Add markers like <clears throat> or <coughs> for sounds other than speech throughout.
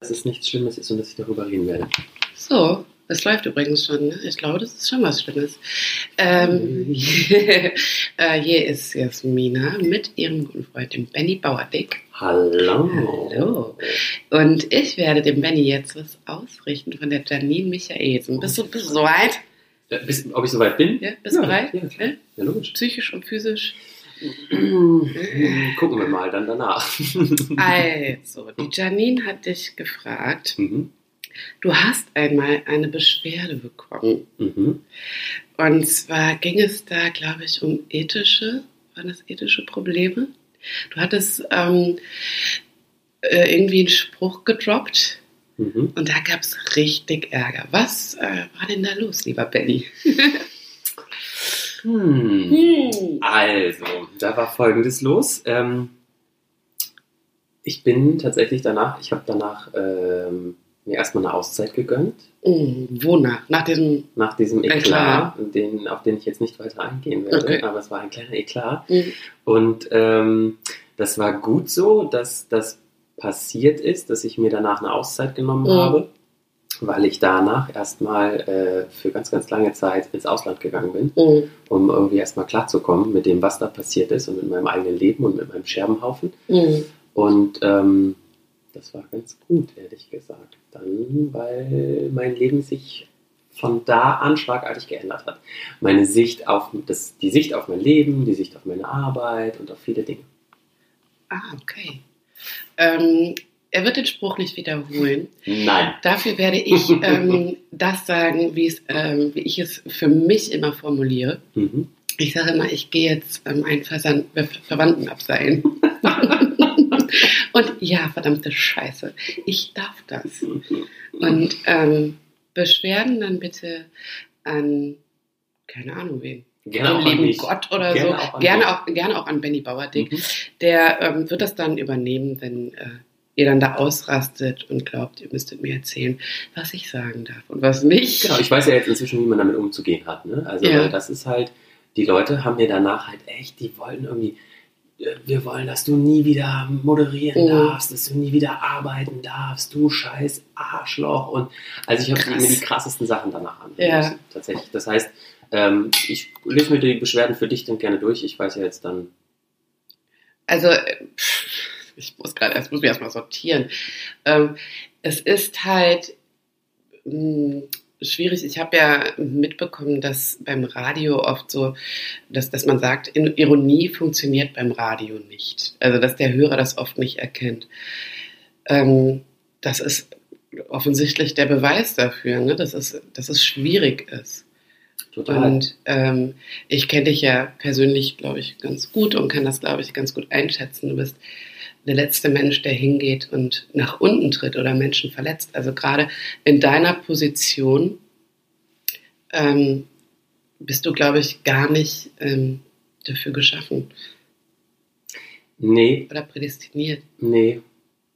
dass es nichts Schlimmes ist und dass ich darüber reden werde. So, das läuft übrigens schon. Ne? Ich glaube, das ist schon was Schlimmes. Ähm, <laughs> äh, hier ist Jasmina mit ihrem guten Freund, dem Benny Bauerdick. Hallo. Hallo. Und ich werde dem Benny jetzt was ausrichten von der Janine Michaelsen. Bist du, bist du soweit? Ja, bis, ob ich soweit bin? Ja, bist du Ja, bereit? Ja? Ja, logisch. Psychisch und physisch. <clears throat> Gucken wir mal dann danach. <laughs> Also, die Janine hat dich gefragt, mhm. du hast einmal eine Beschwerde bekommen. Mhm. Und zwar ging es da, glaube ich, um ethische, waren das ethische Probleme? Du hattest ähm, äh, irgendwie einen Spruch gedroppt Mhm. und da gab es richtig Ärger. Was äh, war denn da los, lieber Benny? <laughs> Hm. Also, da war folgendes los. Ähm, ich bin tatsächlich danach, ich habe danach ähm, mir erstmal eine Auszeit gegönnt, Mm, wonach? Nach diesem. nach diesem Eklat. Eklat, den, auf den ich jetzt nicht weiter eingehen werde, Okay. aber es war ein kleiner Eklat. Mm, Und ähm, das war gut so, dass das passiert ist, dass ich mir danach eine Auszeit genommen Mhm. habe, weil ich danach erstmal äh, für ganz, ganz lange Zeit ins Ausland gegangen bin, mm, um irgendwie erstmal klarzukommen mit dem, was da passiert ist und mit meinem eigenen Lem und mit meinem Scherbenhaufen. mm. Und ähm, das war ganz gut, ehrlich gesagt. Dann, weil mein Leben sich von da an schlagartig geändert hat. Meine Sicht auf das, die Sicht auf mein Leben, die Sicht auf meine Arbeit und auf viele Dinge. Ah, okay. Ähm, er wird den Spruch nicht wiederholen. Nein. Dafür werde ich <laughs> ähm, das sagen, ähm, wie ich es für mich immer formuliere. Mhm. Ich sage immer, ich gehe jetzt ähm, einen Versand Ver Verwandten abseilen. <laughs> Und ja, verdammte Scheiße, ich darf das. Und ähm, Beschwerden dann bitte an, keine Ahnung wen, Gerne auch an lieben. Gott oder Gerne so. auch gerne, auch, gerne auch an Benny Bauerdick. Mhm. Der ähm, wird das dann übernehmen, wenn äh, ihr dann da ausrastet und glaubt, ihr müsstet mir erzählen, was ich sagen darf und was nicht. Genau, ich weiß ja jetzt inzwischen, wie man damit umzugehen hat. Ne? Also Ja. das ist halt, die Leute haben mir danach halt echt, die wollen irgendwie, äh, wir wollen, dass du nie wieder moderieren Mhm. darfst, dass du nie wieder arbeiten darfst, du scheiß Arschloch. Und also ich habe mir die krassesten Sachen danach an. Ja. Tatsächlich. Das heißt, ähm, ich lese mir die Beschwerden für dich dann gerne durch. Ich weiß ja jetzt dann. Also, äh, pff, ich muss gerade erst, muss mich erstmal sortieren. Ähm, es ist halt mh, schwierig. Ich habe ja mitbekommen, dass beim Radio oft so, dass, dass man sagt, In- Ironie funktioniert beim Radio nicht. Also, dass der Hörer das oft nicht erkennt. Ähm, das ist offensichtlich der Beweis dafür, ne? dass, es, dass es schwierig ist. Total. Und ähm, ich kenne dich ja persönlich, glaube ich, ganz gut und kann das, glaube ich, ganz gut einschätzen. Du bist der letzte Mensch, der hingeht und nach unten tritt oder Menschen verletzt. Also gerade in deiner Position ähm, bist du, glaube ich, gar nicht ähm, dafür geschaffen nee, oder prädestiniert. Nee.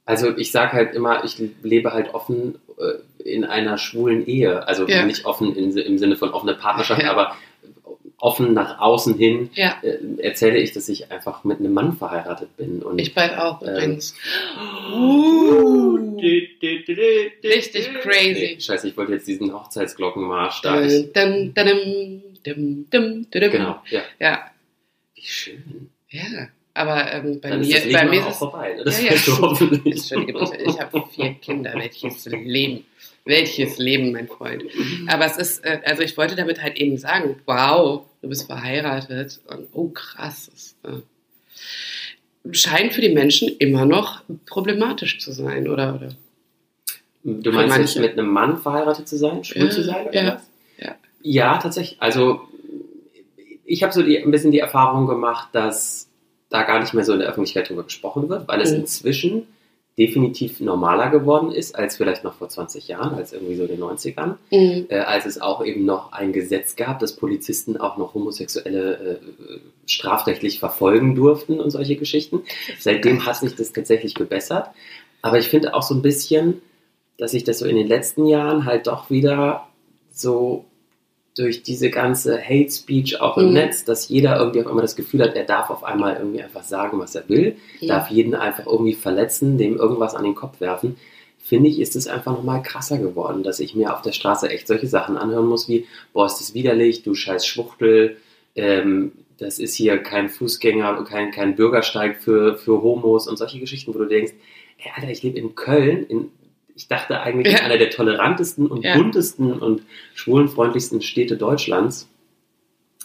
Also ich sage halt immer, ich lebe halt offen äh, in einer schwulen Ehe. Also Ja. nicht offen im, im Sinne von offene Partnerschaft, Ja. aber offen nach außen hin Ja, äh, erzähle ich, dass ich einfach mit einem Mann verheiratet bin. Und ich bald auch Ähm. übrigens. Uh. Richtig crazy. Nee, scheiße, ich wollte jetzt diesen Hochzeitsglockenmarsch da. Dum, dum, dum. genau, ja. Ja, Wie schön. ja. Aber ähm, bei Dann mir, ist das bei mir auch ist es vorbei. Ne? Das Ja, ja. hoffentlich. <laughs> Entschuldige bitte, ich habe vier Kinder. Welches Leben. Welches Leben, mein Freund. Aber es ist, äh, also ich wollte damit halt eben sagen, wow, du bist verheiratet und oh krass. Das, äh, scheint für die Menschen immer noch problematisch zu sein, oder? oder? Du meinst manche. mit einem Mann verheiratet zu sein, schwul Ja, zu sein oder ja, was? ja. Ja, tatsächlich. Also ich habe so die, ein bisschen die Erfahrung gemacht, dass da gar nicht mehr so in der Öffentlichkeit drüber gesprochen wird, weil es Mhm. inzwischen definitiv normaler geworden ist als vielleicht noch vor 20 Jahren, als irgendwie so den 90ern, Mhm. äh, als es auch eben noch ein Gesetz gab, dass Polizisten auch noch Homosexuelle äh, strafrechtlich verfolgen durften und solche Geschichten. Seitdem hat sich das tatsächlich gebessert. Aber ich finde auch so ein bisschen, dass sich das so in den letzten Jahren halt doch wieder so durch diese ganze Hate Speech auch im Mhm. Netz, dass jeder irgendwie auf einmal das Gefühl hat, er darf auf einmal irgendwie einfach sagen, was er will, Mhm. darf jeden einfach irgendwie verletzen, dem irgendwas an den Kopf werfen, finde ich, ist es einfach nochmal krasser geworden, dass ich mir auf der Straße echt solche Sachen anhören muss wie, boah, ist das widerlich, du scheiß Schwuchtel, ähm, das ist hier kein Fußgänger, kein, kein Bürgersteig für, für Homos und solche Geschichten, wo du denkst, ey, Alter, ich lebe in Köln, in, ich dachte eigentlich Ja. in einer der tolerantesten und Ja. buntesten und schwulenfreundlichsten Städte Deutschlands.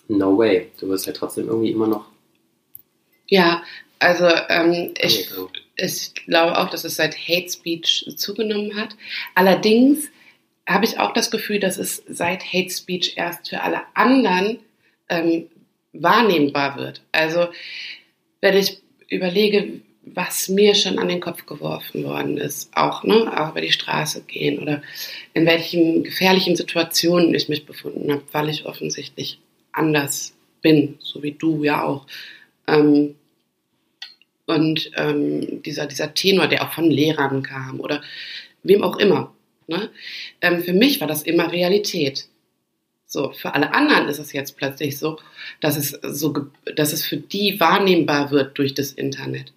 No way. Du wirst halt trotzdem irgendwie immer noch Ja, also ähm, ich, ich glaube auch, dass es seit Hate Speech zugenommen hat. Allerdings habe ich auch das Gefühl, dass es seit Hate Speech erst für alle anderen ähm, wahrnehmbar wird. Also wenn ich überlege, was mir schon an den Kopf geworfen worden ist, auch, ne, auch über die Straße gehen oder in welchen gefährlichen Situationen ich mich befunden habe, weil ich offensichtlich anders bin, so wie du ja auch. Ähm, und ähm, dieser, dieser Tenor, der auch von Lehrern kam oder wem auch immer. Ne? Ähm, für mich war das immer Realität. So, für alle anderen ist es jetzt plötzlich so, dass es so, dass es für die wahrnehmbar wird durch das Internet.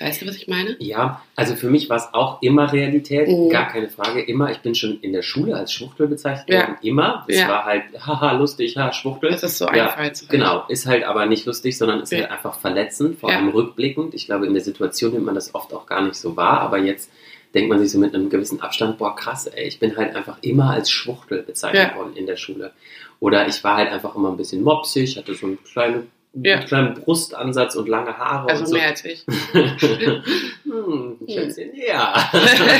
Weißt du, was ich meine? Ja, also für mich war es auch immer Realität, Mhm. gar keine Frage. Immer, ich bin schon in der Schule als Schwuchtel bezeichnet Ja. worden. Immer. Es Ja. war halt, <laughs> haha, lustig, ha, Schwuchtel. Das ist so Ja. Genau, ist halt aber nicht lustig, sondern ist Ja. halt einfach verletzend, vor allem rückblickend. Ich glaube, in der Situation nimmt man das oft auch gar nicht so wahr, aber jetzt denkt man sich so mit einem gewissen Abstand, boah, krass, ey, ich bin halt einfach immer als Schwuchtel bezeichnet worden in der Schule. Oder ich war halt einfach immer ein bisschen mopsig, hatte so einen kleinen, Ja. einen kleinen Brustansatz und lange Haare Also so. mehr als ich. <laughs> hm, Schätzchen, ja.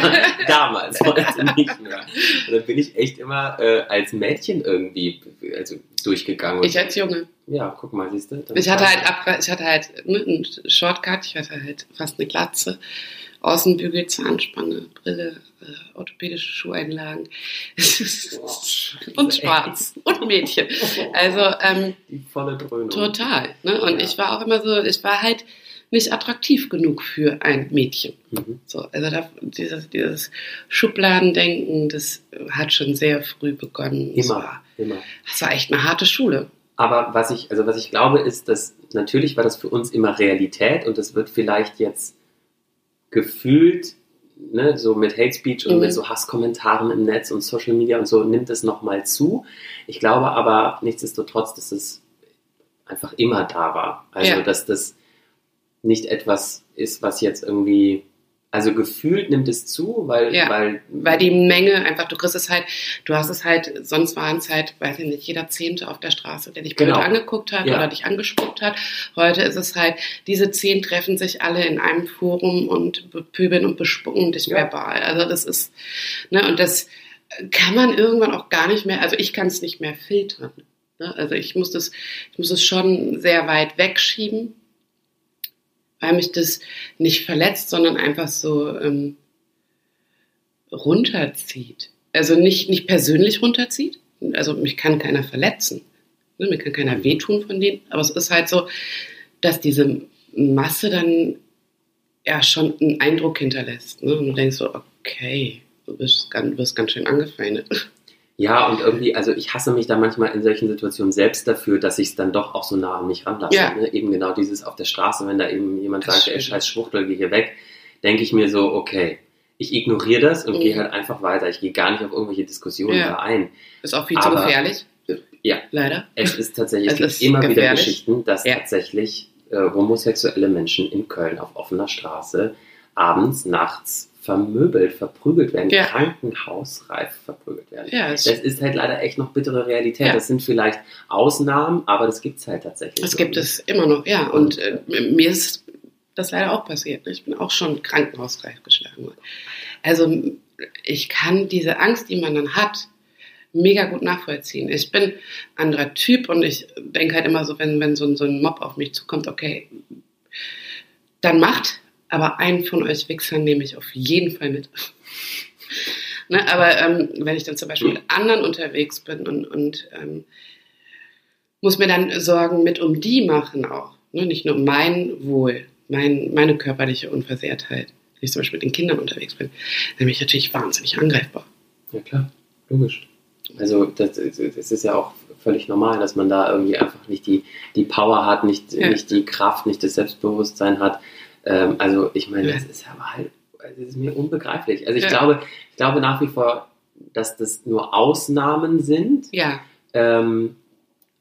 <laughs> Damals, heute nicht mehr. Und dann bin ich echt immer äh, als Mädchen irgendwie also durchgegangen. Ich als Junge. ja, guck mal, siehst du. Ich hatte halt, ich hatte halt ne, einen Shortcut, ich hatte halt fast eine Glatze, Außenbügel, Zahnspange, Brille, äh, orthopädische Schuheinlagen <laughs> und schwarz und Mädchen. Also ähm, die volle Dröhnung. total. Ne? Und Ja. ich war auch immer so, ich war halt nicht attraktiv genug für ein Mädchen. Mhm. So, also da, dieses, dieses Schubladendenken, das hat schon sehr früh begonnen. Das Immer, war, immer. das war echt eine harte Schule. Aber was ich, also was ich glaube, ist, dass natürlich war das für uns immer Realität und das wird vielleicht jetzt gefühlt, ne, so mit Hate Speech und Mhm. mit so Hasskommentaren im Netz und Social Media und so nimmt es nochmal zu. Ich glaube aber nichtsdestotrotz, dass es einfach immer da war. Also Ja. dass das nicht etwas ist, was jetzt irgendwie, also gefühlt nimmt es zu, weil, Ja. weil, Weil die Menge einfach, du kriegst es halt, du hast es halt, sonst waren es halt, weiß ich nicht, jeder Zehnte auf der Straße, der dich blöd Genau. angeguckt hat Ja. oder dich angespuckt hat. Heute ist es halt, diese zehn treffen sich alle in einem Forum und bepöbeln und bespucken dich Ja. verbal. Also das ist, ne, und das kann man irgendwann auch gar nicht mehr, also ich kann es nicht mehr filtern. Ne? Also ich muss das, ich muss es schon sehr weit wegschieben, weil mich das nicht verletzt, sondern einfach so, ähm, runterzieht. Also nicht, nicht persönlich runterzieht. Also mich kann keiner verletzen. Ne, mir kann keiner wehtun von denen. Aber es ist halt so, dass diese Masse dann ja schon einen Eindruck hinterlässt. Ne? Und du denkst so, okay, du bist ganz, wirst ganz schön angefeindet. Ja, und irgendwie, also ich hasse mich da manchmal in solchen Situationen selbst dafür, dass ich es dann doch auch so nah an mich ranlasse. Ja. Ne? Eben genau dieses auf der Straße, wenn da eben jemand Das sagt, ey, scheiß Schwuchtel, geh hier weg, denke ich mir so, okay, ich ignoriere das und Mhm. gehe halt einfach weiter. Ich gehe gar nicht auf irgendwelche Diskussionen Ja. da ein. Ist auch viel zu Aber- gefährlich. Ja. Leider. Es ist tatsächlich, <laughs> Es es gibt immer wieder gefährlich. Geschichten, dass Ja. tatsächlich äh, homosexuelle Menschen in Köln auf offener Straße abends, nachts vermöbelt, verprügelt werden, Ja. krankenhausreif verprügelt werden. Ja, es, Das ist halt leider echt noch bittere Realität. Ja. Das sind vielleicht Ausnahmen, aber das gibt es halt tatsächlich. das so. gibt es immer noch, ja. Und äh, mir ist das leider auch passiert. Ich bin auch schon krankenhausreif geschlagen worden. Also ich kann diese Angst, die man dann hat, mega gut nachvollziehen. Ich bin anderer Typ und ich denke halt immer so, wenn, wenn so, ein- so ein Mob auf mich zukommt, okay, dann macht, aber einen von euch Wichsern nehme ich auf jeden Fall mit. <laughs> ne, aber ähm, wenn ich dann zum Beispiel mit anderen unterwegs bin und, und ähm, muss mir dann Sorgen mit um die machen auch. Ne? Nicht nur um mein Wohl, mein, meine körperliche Unversehrtheit. Wenn ich zum Beispiel mit den Kindern unterwegs bin, dann bin ich natürlich wahnsinnig angreifbar. Ja, klar, logisch. Also, das, das ist ja auch völlig normal, dass man da irgendwie einfach nicht die, die Power hat, nicht, Ja. nicht die Kraft, nicht das Selbstbewusstsein hat. Ähm, also, ich meine, Ja. das ist aber halt, es ist mir unbegreiflich. Also ich Ja. glaube, ich glaube nach wie vor, dass das nur Ausnahmen sind. Ja, Ähm,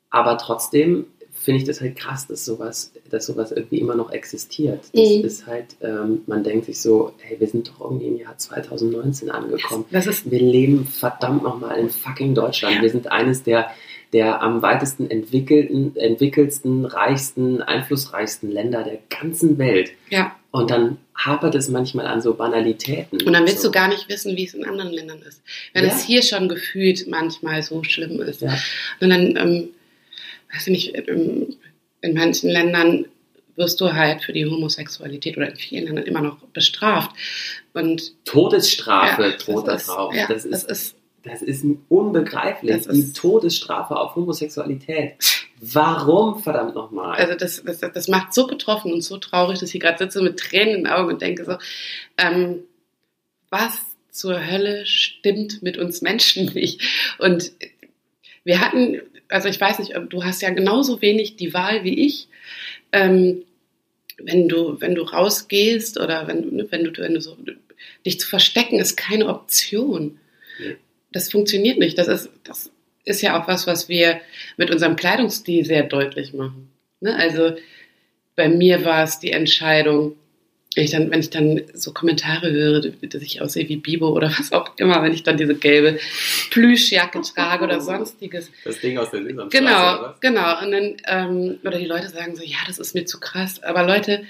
aber trotzdem finde ich das halt krass, dass sowas, dass sowas irgendwie immer noch existiert. Das Mhm. ist halt, ähm, man denkt sich so, hey, wir sind doch irgendwie im Jahr 2019 angekommen. das ist Wir leben verdammt nochmal in fucking Deutschland. Ja. Wir sind eines der, der am weitesten entwickelten, entwickelsten, reichsten, einflussreichsten Länder der ganzen Welt. ja. Und dann hapert es manchmal an so Banalitäten. Und dann willst so. du gar nicht wissen, wie es in anderen Ländern ist. Wenn Ja. es hier schon gefühlt manchmal so schlimm ist. Ja. Und dann, ähm, weiß ich nicht, ähm, in manchen Ländern wirst du halt für die Homosexualität oder in vielen Ländern immer noch bestraft. Und Todesstrafe ja, droht da das drauf. ja, das, das ist, ist, das ist unbegreiflich. Das die ist- Todesstrafe auf Homosexualität. Warum, verdammt nochmal? also das, das, das macht so betroffen und so traurig, dass ich gerade sitze mit Tränen in den Augen und denke so, ähm, was zur Hölle stimmt mit uns Menschen nicht? Und wir hatten, also ich weiß nicht, du hast ja genauso wenig die Wahl wie ich. Ähm, wenn du, wenn du rausgehst oder wenn, wenn du, wenn du so, dich zu verstecken, ist keine Option. Nee. Das funktioniert nicht. Das ist, das ist ja auch was, was wir mit unserem Kleidungsstil sehr deutlich machen. Ne? Also bei mir war es die Entscheidung, wenn ich, dann, wenn ich dann so Kommentare höre, dass ich aussehe wie Bibo oder was auch immer, wenn ich dann diese gelbe Plüschjacke trage oder sonstiges. das Ding aus der Sesamstraße, Genau, oder genau. Und dann, ähm, oder die Leute sagen so, ja, das ist mir zu krass. Aber Leute,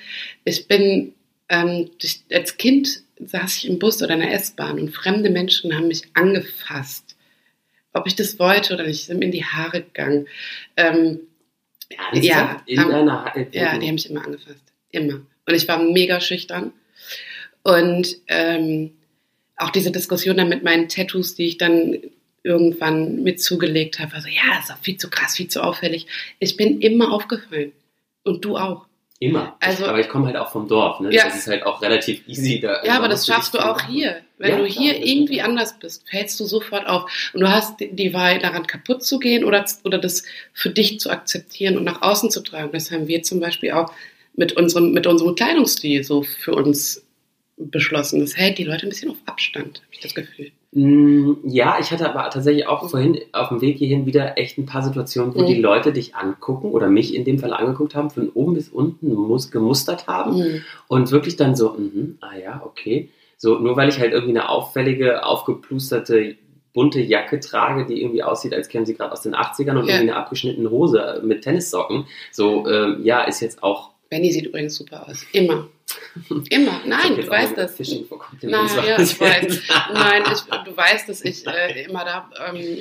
ich bin, ähm, als Kind saß ich im Bus oder in der S-Bahn und fremde Menschen haben mich angefasst. Ob ich das wollte oder nicht, sind mir in die Haare gegangen. Ähm? Ja, in haben- ja, die haben mich immer angefasst. Immer. Und ich war mega schüchtern. Und ähm, auch diese Diskussion dann mit meinen Tattoos, die ich dann irgendwann mit zugelegt habe, also ja, ist doch viel zu krass, viel zu auffällig. Ich bin immer aufgefallen. Und du auch. Immer. Also- aber ich komme halt auch vom Dorf. Ne? Ja. Das ist halt auch relativ easy. Da, Ja, aber da das schaffst du auch machen. hier. Wenn Ja, du klar, hier das irgendwie stimmt. anders bist, fällst du sofort auf. Und du hast die- die Wahl, daran kaputt zu gehen oder, oder das für dich zu akzeptieren und nach außen zu tragen. Das haben wir zum Beispiel auch mit unserem, mit unserem Kleidungsstil so für uns beschlossen. Das hält die Leute ein bisschen auf Abstand, habe ich das Gefühl. Mm, Ja, ich hatte aber tatsächlich auch vorhin auf dem Weg hierhin wieder echt ein paar Situationen, wo Mhm. die Leute dich angucken oder mich in dem Fall angeguckt haben, von oben bis unten mus gemustert haben Mhm. und wirklich dann so, mhm, ah ja, okay. So, nur weil ich halt irgendwie eine auffällige, aufgeplusterte, bunte Jacke trage, die irgendwie aussieht, als käme sie gerade aus den 80ern und Ja. irgendwie eine abgeschnittene Hose mit Tennissocken. So, ähm, ja, ist jetzt auch. Benny sieht übrigens super aus. Immer. Immer. Nein, du weißt das. Nein, ja, ich weiß. <laughs> Nein, ich, du weißt, dass ich äh, immer da ähm,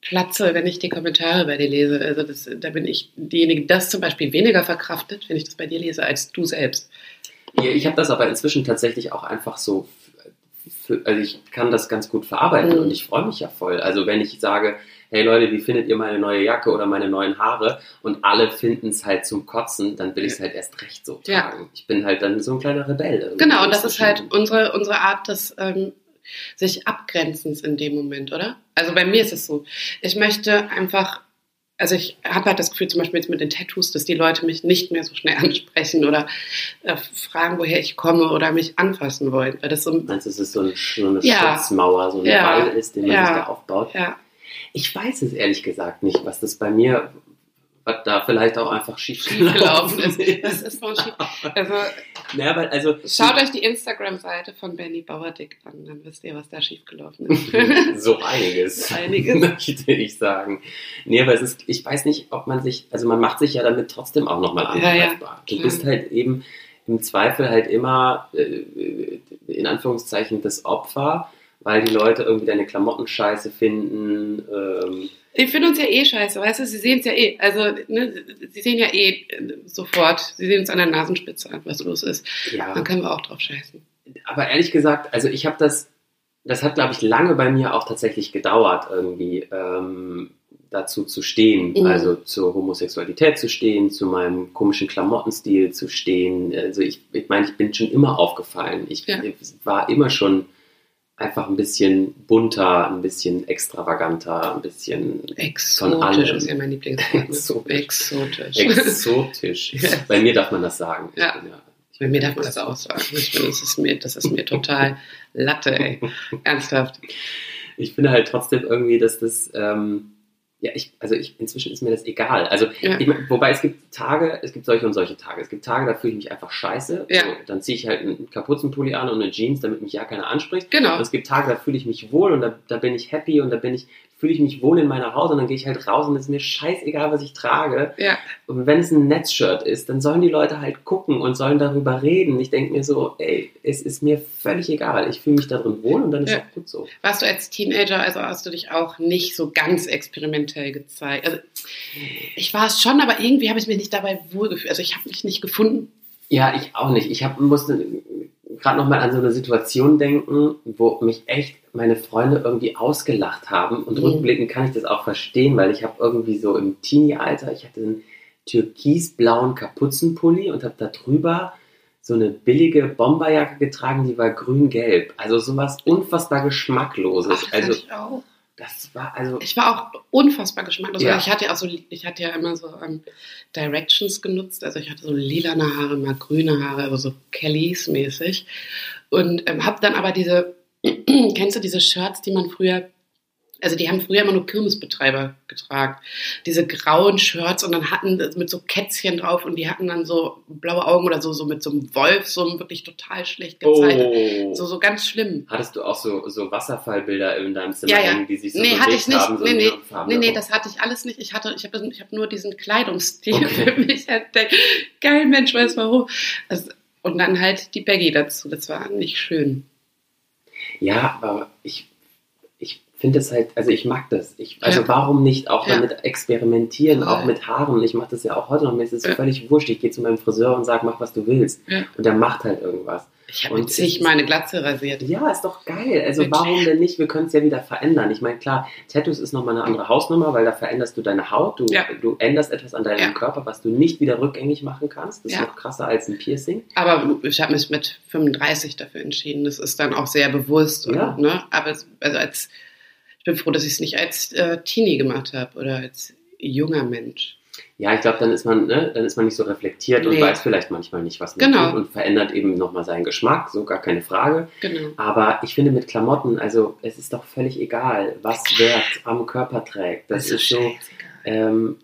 platze, wenn ich die Kommentare bei dir lese. Also das, da bin ich diejenige, die das zum Beispiel weniger verkraftet, wenn ich das bei dir lese, als du selbst. Ich habe das aber inzwischen tatsächlich auch einfach so, f- f- also ich kann das ganz gut verarbeiten Mhm. und ich freue mich ja voll. Also wenn ich sage, hey Leute, wie findet ihr meine neue Jacke oder meine neuen Haare und alle finden es halt zum Kotzen, dann will ich es halt erst recht so Ja. tragen. Ich bin halt dann so ein kleiner Rebell. irgendwie Genau, und das ist halt unsere, unsere Art des ähm, sich Abgrenzens in dem Moment, oder? Also bei mir ist es so. Ich möchte einfach, also ich habe halt das Gefühl, zum Beispiel jetzt mit den Tattoos, dass die Leute mich nicht mehr so schnell <laughs> ansprechen oder äh, fragen, woher ich komme oder mich anfassen wollen. Weil das so, Meinst du, es ist so, ein, so eine Ja. Schutzmauer, so ein Ja. Wall ist, den man Ja. sich da aufbaut? ja, Ich weiß es ehrlich gesagt nicht, was das bei mir, was da vielleicht auch einfach schief schief gelaufen ist. Das ist voll schief. Also Naja, weil, also, schaut euch die Instagram-Seite von Benny Bauerdick an, dann wisst ihr, was da schiefgelaufen ist. <laughs> so einiges. Einiges. Möchte ich sagen. Nee, aber es ist, ich weiß nicht, ob man sich, also man macht sich ja damit trotzdem auch nochmal Ja, ja, angreifbar. du bist halt eben im Zweifel halt immer, äh, in Anführungszeichen, das Opfer, weil die Leute irgendwie deine Klamotten scheiße finden. Ähm, Die finden uns ja eh scheiße, weißt du? Sie sehen es ja eh. Also, ne, sie sehen ja eh äh, sofort. Sie sehen uns an der Nasenspitze an, was los ist. ja. Dann können wir auch drauf scheißen. aber ehrlich gesagt, also ich habe das, das hat glaube ich lange bei mir auch tatsächlich gedauert, irgendwie ähm, dazu zu stehen, Mhm. also zur Homosexualität zu stehen, zu meinem komischen Klamottenstil zu stehen. Also ich, ich meine, ich bin schon immer aufgefallen. Ich Ja. war immer schon einfach ein bisschen bunter, ein bisschen extravaganter, ein bisschen Von Exotisch allem. ist ja mein Lieblingswort. ne? Exotisch. Exotisch. <laughs> Ja. Bei mir darf man das sagen. Ja. bin ja, meine, mir darf man das auch sagen. Ich finde, das ist mir, das ist mir total Latte, ey. <laughs> Ernsthaft. Ich finde halt trotzdem irgendwie, dass das, ähm, ja, ich, also ich, inzwischen ist mir das egal. Also, Ja. ich, wobei es gibt Tage, es gibt solche und solche Tage. Es gibt Tage, da fühle ich mich einfach scheiße. Ja. So, dann ziehe ich halt einen Kapuzenpulli an und eine Jeans, damit mich ja keiner anspricht. Genau. Und es gibt Tage, da fühle ich mich wohl und da, da bin ich happy und da bin ich, fühle ich mich wohl in meiner Haut und dann gehe ich halt raus und es ist mir scheißegal, was ich trage. Ja, Und wenn es ein Netzshirt ist, dann sollen die Leute halt gucken und sollen darüber reden. Ich denke mir so, ey, es ist mir völlig egal. Ich fühle mich da drin wohl und dann ist Ja. auch gut so. warst du als Teenager, also hast du dich auch nicht so ganz experimentell gezeigt. Also ich war es schon, aber irgendwie habe ich mich nicht dabei wohlgefühlt. Also ich habe mich nicht gefunden. Ja, ich auch nicht. Ich hab, musste gerade noch mal an so eine Situation denken, wo mich echt meine Freunde irgendwie ausgelacht haben. Und Mhm. rückblickend kann ich das auch verstehen, weil ich habe irgendwie so im Teenie-Alter, ich hatte einen türkisblauen Kapuzenpulli und habe da drüber so eine billige Bomberjacke getragen, die war grün-gelb. Also sowas unfassbar geschmackloses. Ach, also ich auch. das war also Ich war auch unfassbar geschmacklos. Ja. weil Ich hatte ja auch so, ich hatte ja immer so ähm, Directions genutzt. Also ich hatte so lilane Haare, mal grüne Haare, also so Kellys mäßig. Und ähm, habe dann aber diese, <clears throat> kennst du diese Shirts, die man früher, also die haben früher immer nur Kirmesbetreiber getragen. Diese grauen Shirts und dann hatten das mit so Kätzchen drauf und die hatten dann so blaue Augen oder so, so mit so einem Wolf, so wirklich total schlecht gezeichnet. oh. So, so ganz schlimm. Hattest du auch so, so Wasserfallbilder in deinem Zimmer Ja, ja. hängen, die sich so Nee, hatte ich nicht. haben? So nee, nee, nee, nee, das hatte ich alles nicht. Ich hatte, ich habe ich hab nur diesen Kleidungsstil Okay. für mich entdeckt. Kein Mensch weiß warum. Also, und dann halt die Baggy dazu. Das war nicht schön. Ja, aber ich, ich finde es halt, also ich mag das. Ich, also Ja. warum nicht auch Ja. damit experimentieren, Voll. auch mit Haaren? Ich mache das ja auch heute noch. Mir ist es Ja. völlig wurscht. Ich gehe zu meinem Friseur und sage, mach was du willst. Und der macht halt irgendwas. Ich habe es- meine Glatze rasiert. Ja, ist doch geil. Also Wirklich? warum denn nicht? Wir können es ja wieder verändern. Ich meine, klar, Tattoos ist nochmal eine andere Hausnummer, weil da veränderst du deine Haut. Du, Ja. du änderst etwas an deinem Ja. Körper, was du nicht wieder rückgängig machen kannst. Das ist Ja. noch krasser als ein Piercing. Aber ich habe mich mit 35 dafür entschieden. Das ist dann auch sehr bewusst. Und, Ja. ne? Aber also als, ich bin froh, dass ich es nicht als äh, Teenie gemacht habe oder als junger Mensch. Ja, ich glaube, dann ist man, ne, dann ist man nicht so reflektiert und Nee. weiß vielleicht manchmal nicht, was man Genau. tut und verändert eben nochmal seinen Geschmack, so gar keine Frage. Genau. Aber ich finde mit Klamotten, also es ist doch völlig egal, was wer am Körper trägt. Das ist so, scheißegal. ähm,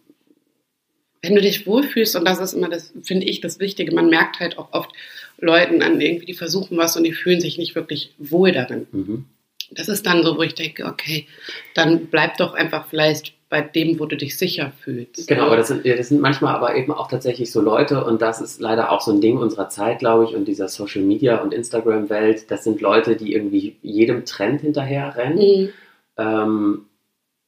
wenn du dich wohlfühlst, und das ist immer das, finde ich, das Wichtige, man merkt halt auch oft Leuten an, irgendwie, die versuchen was und die fühlen sich nicht wirklich wohl darin. mhm. Das ist dann so, wo ich denke, okay, dann bleib doch einfach vielleicht bei dem, wo du dich sicher fühlst. Genau, aber das sind, das sind manchmal aber eben auch tatsächlich so Leute und das ist leider auch so ein Ding unserer Zeit, glaube ich, und dieser Social Media und Instagram-Welt. Das sind Leute, die irgendwie jedem Trend hinterher rennen. Mhm. ähm,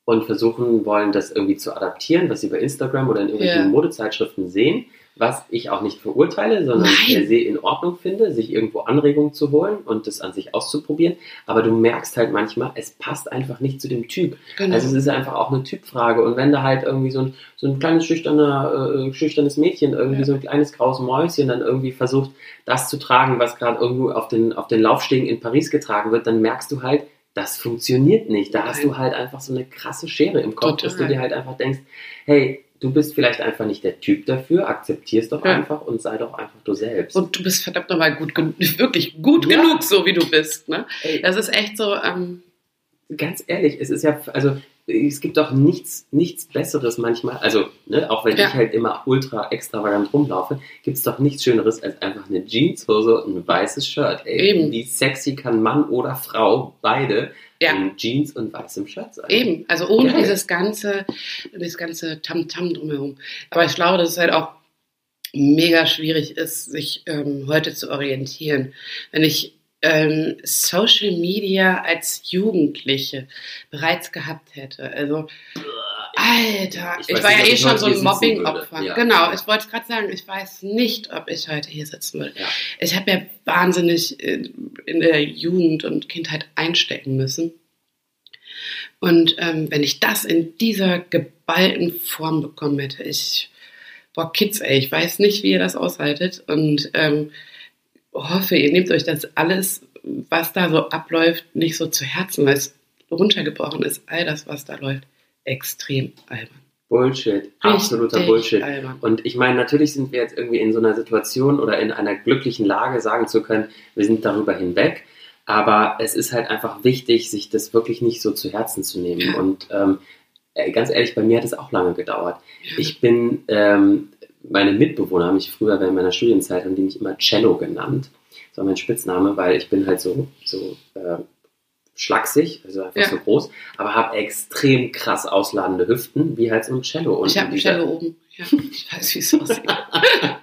und versuchen wollen, das irgendwie zu adaptieren, was sie bei Instagram oder in irgendwelchen Ja. Modezeitschriften sehen, was ich auch nicht verurteile, sondern per se in Ordnung finde, sich irgendwo Anregungen zu holen und das an sich auszuprobieren. Aber du merkst halt manchmal, es passt einfach nicht zu dem Typ. Genau. Also es ist einfach auch eine Typfrage. Und wenn da halt irgendwie so ein, so ein kleines schüchterner, äh, schüchternes Mädchen, irgendwie Ja. so ein kleines graues Mäuschen dann irgendwie versucht, das zu tragen, was gerade irgendwo auf den, auf den Laufstegen in Paris getragen wird, dann merkst du halt, das funktioniert nicht. Da hast Nein. du halt einfach so eine krasse Schere im Kopf, dass du Total. dir halt einfach denkst, hey, du bist vielleicht einfach nicht der Typ dafür, akzeptier's doch Ja. einfach und sei doch einfach du selbst. und du bist verdammt nochmal gut, gen- <laughs> wirklich gut Ja. genug, so wie du bist. Ne? Ey, Das ist echt so, ähm, ganz ehrlich, es ist ja, also es gibt doch nichts, nichts Besseres manchmal, also ne, auch wenn Ja. ich halt immer ultra extravagant rumlaufe, gibt es doch nichts Schöneres als einfach eine Jeanshose und ein weißes Shirt. Ey, Eben. Wie sexy kann Mann oder Frau beide Ja. in Jeans und weißem Shirt sein? Eben, also ohne Geil. dieses ganze, dieses ganze Tamtam drumherum. Aber ich glaube, dass es halt auch mega schwierig ist, sich ähm, heute zu orientieren. Wenn ich ähm, Social Media als Jugendliche bereits gehabt hätte, also Alter, Ich ich, war nicht, ja eh schon so ein Mobbing-Opfer. Ja. Genau, ich wollte gerade sagen, ich weiß nicht, ob ich heute hier sitzen würde. Ja. Ich habe ja wahnsinnig äh, in der Jugend und Kindheit einstecken müssen. Und ähm, wenn ich das in dieser geballten Form bekommen hätte, ich, boah, Kids, ey, ich weiß nicht, wie ihr das aushaltet und ähm, hoffe, ihr nehmt euch das alles, was da so abläuft, nicht so zu Herzen, weil es runtergebrochen ist, all das, was da läuft, extrem albern. Bullshit, absoluter Richtig Bullshit. albern. Und ich meine, natürlich sind wir jetzt irgendwie in so einer Situation oder in einer glücklichen Lage, sagen zu können, wir sind darüber hinweg. Aber es ist halt einfach wichtig, sich das wirklich nicht so zu Herzen zu nehmen. Ja. Und ähm, äh, ganz ehrlich, bei mir hat es auch lange gedauert. Ja. Ich bin, ähm, meine Mitbewohner haben mich früher während meiner Studienzeit, haben die mich immer Cello genannt. Das war mein Spitzname, weil ich bin halt so, so äh, schlaksig, also einfach Ja. so groß, aber habe extrem krass ausladende Hüften, wie halt so ein Cello. Und Ich habe ein Cello oben. Ja, ich weiß, wie es aussieht. <laughs>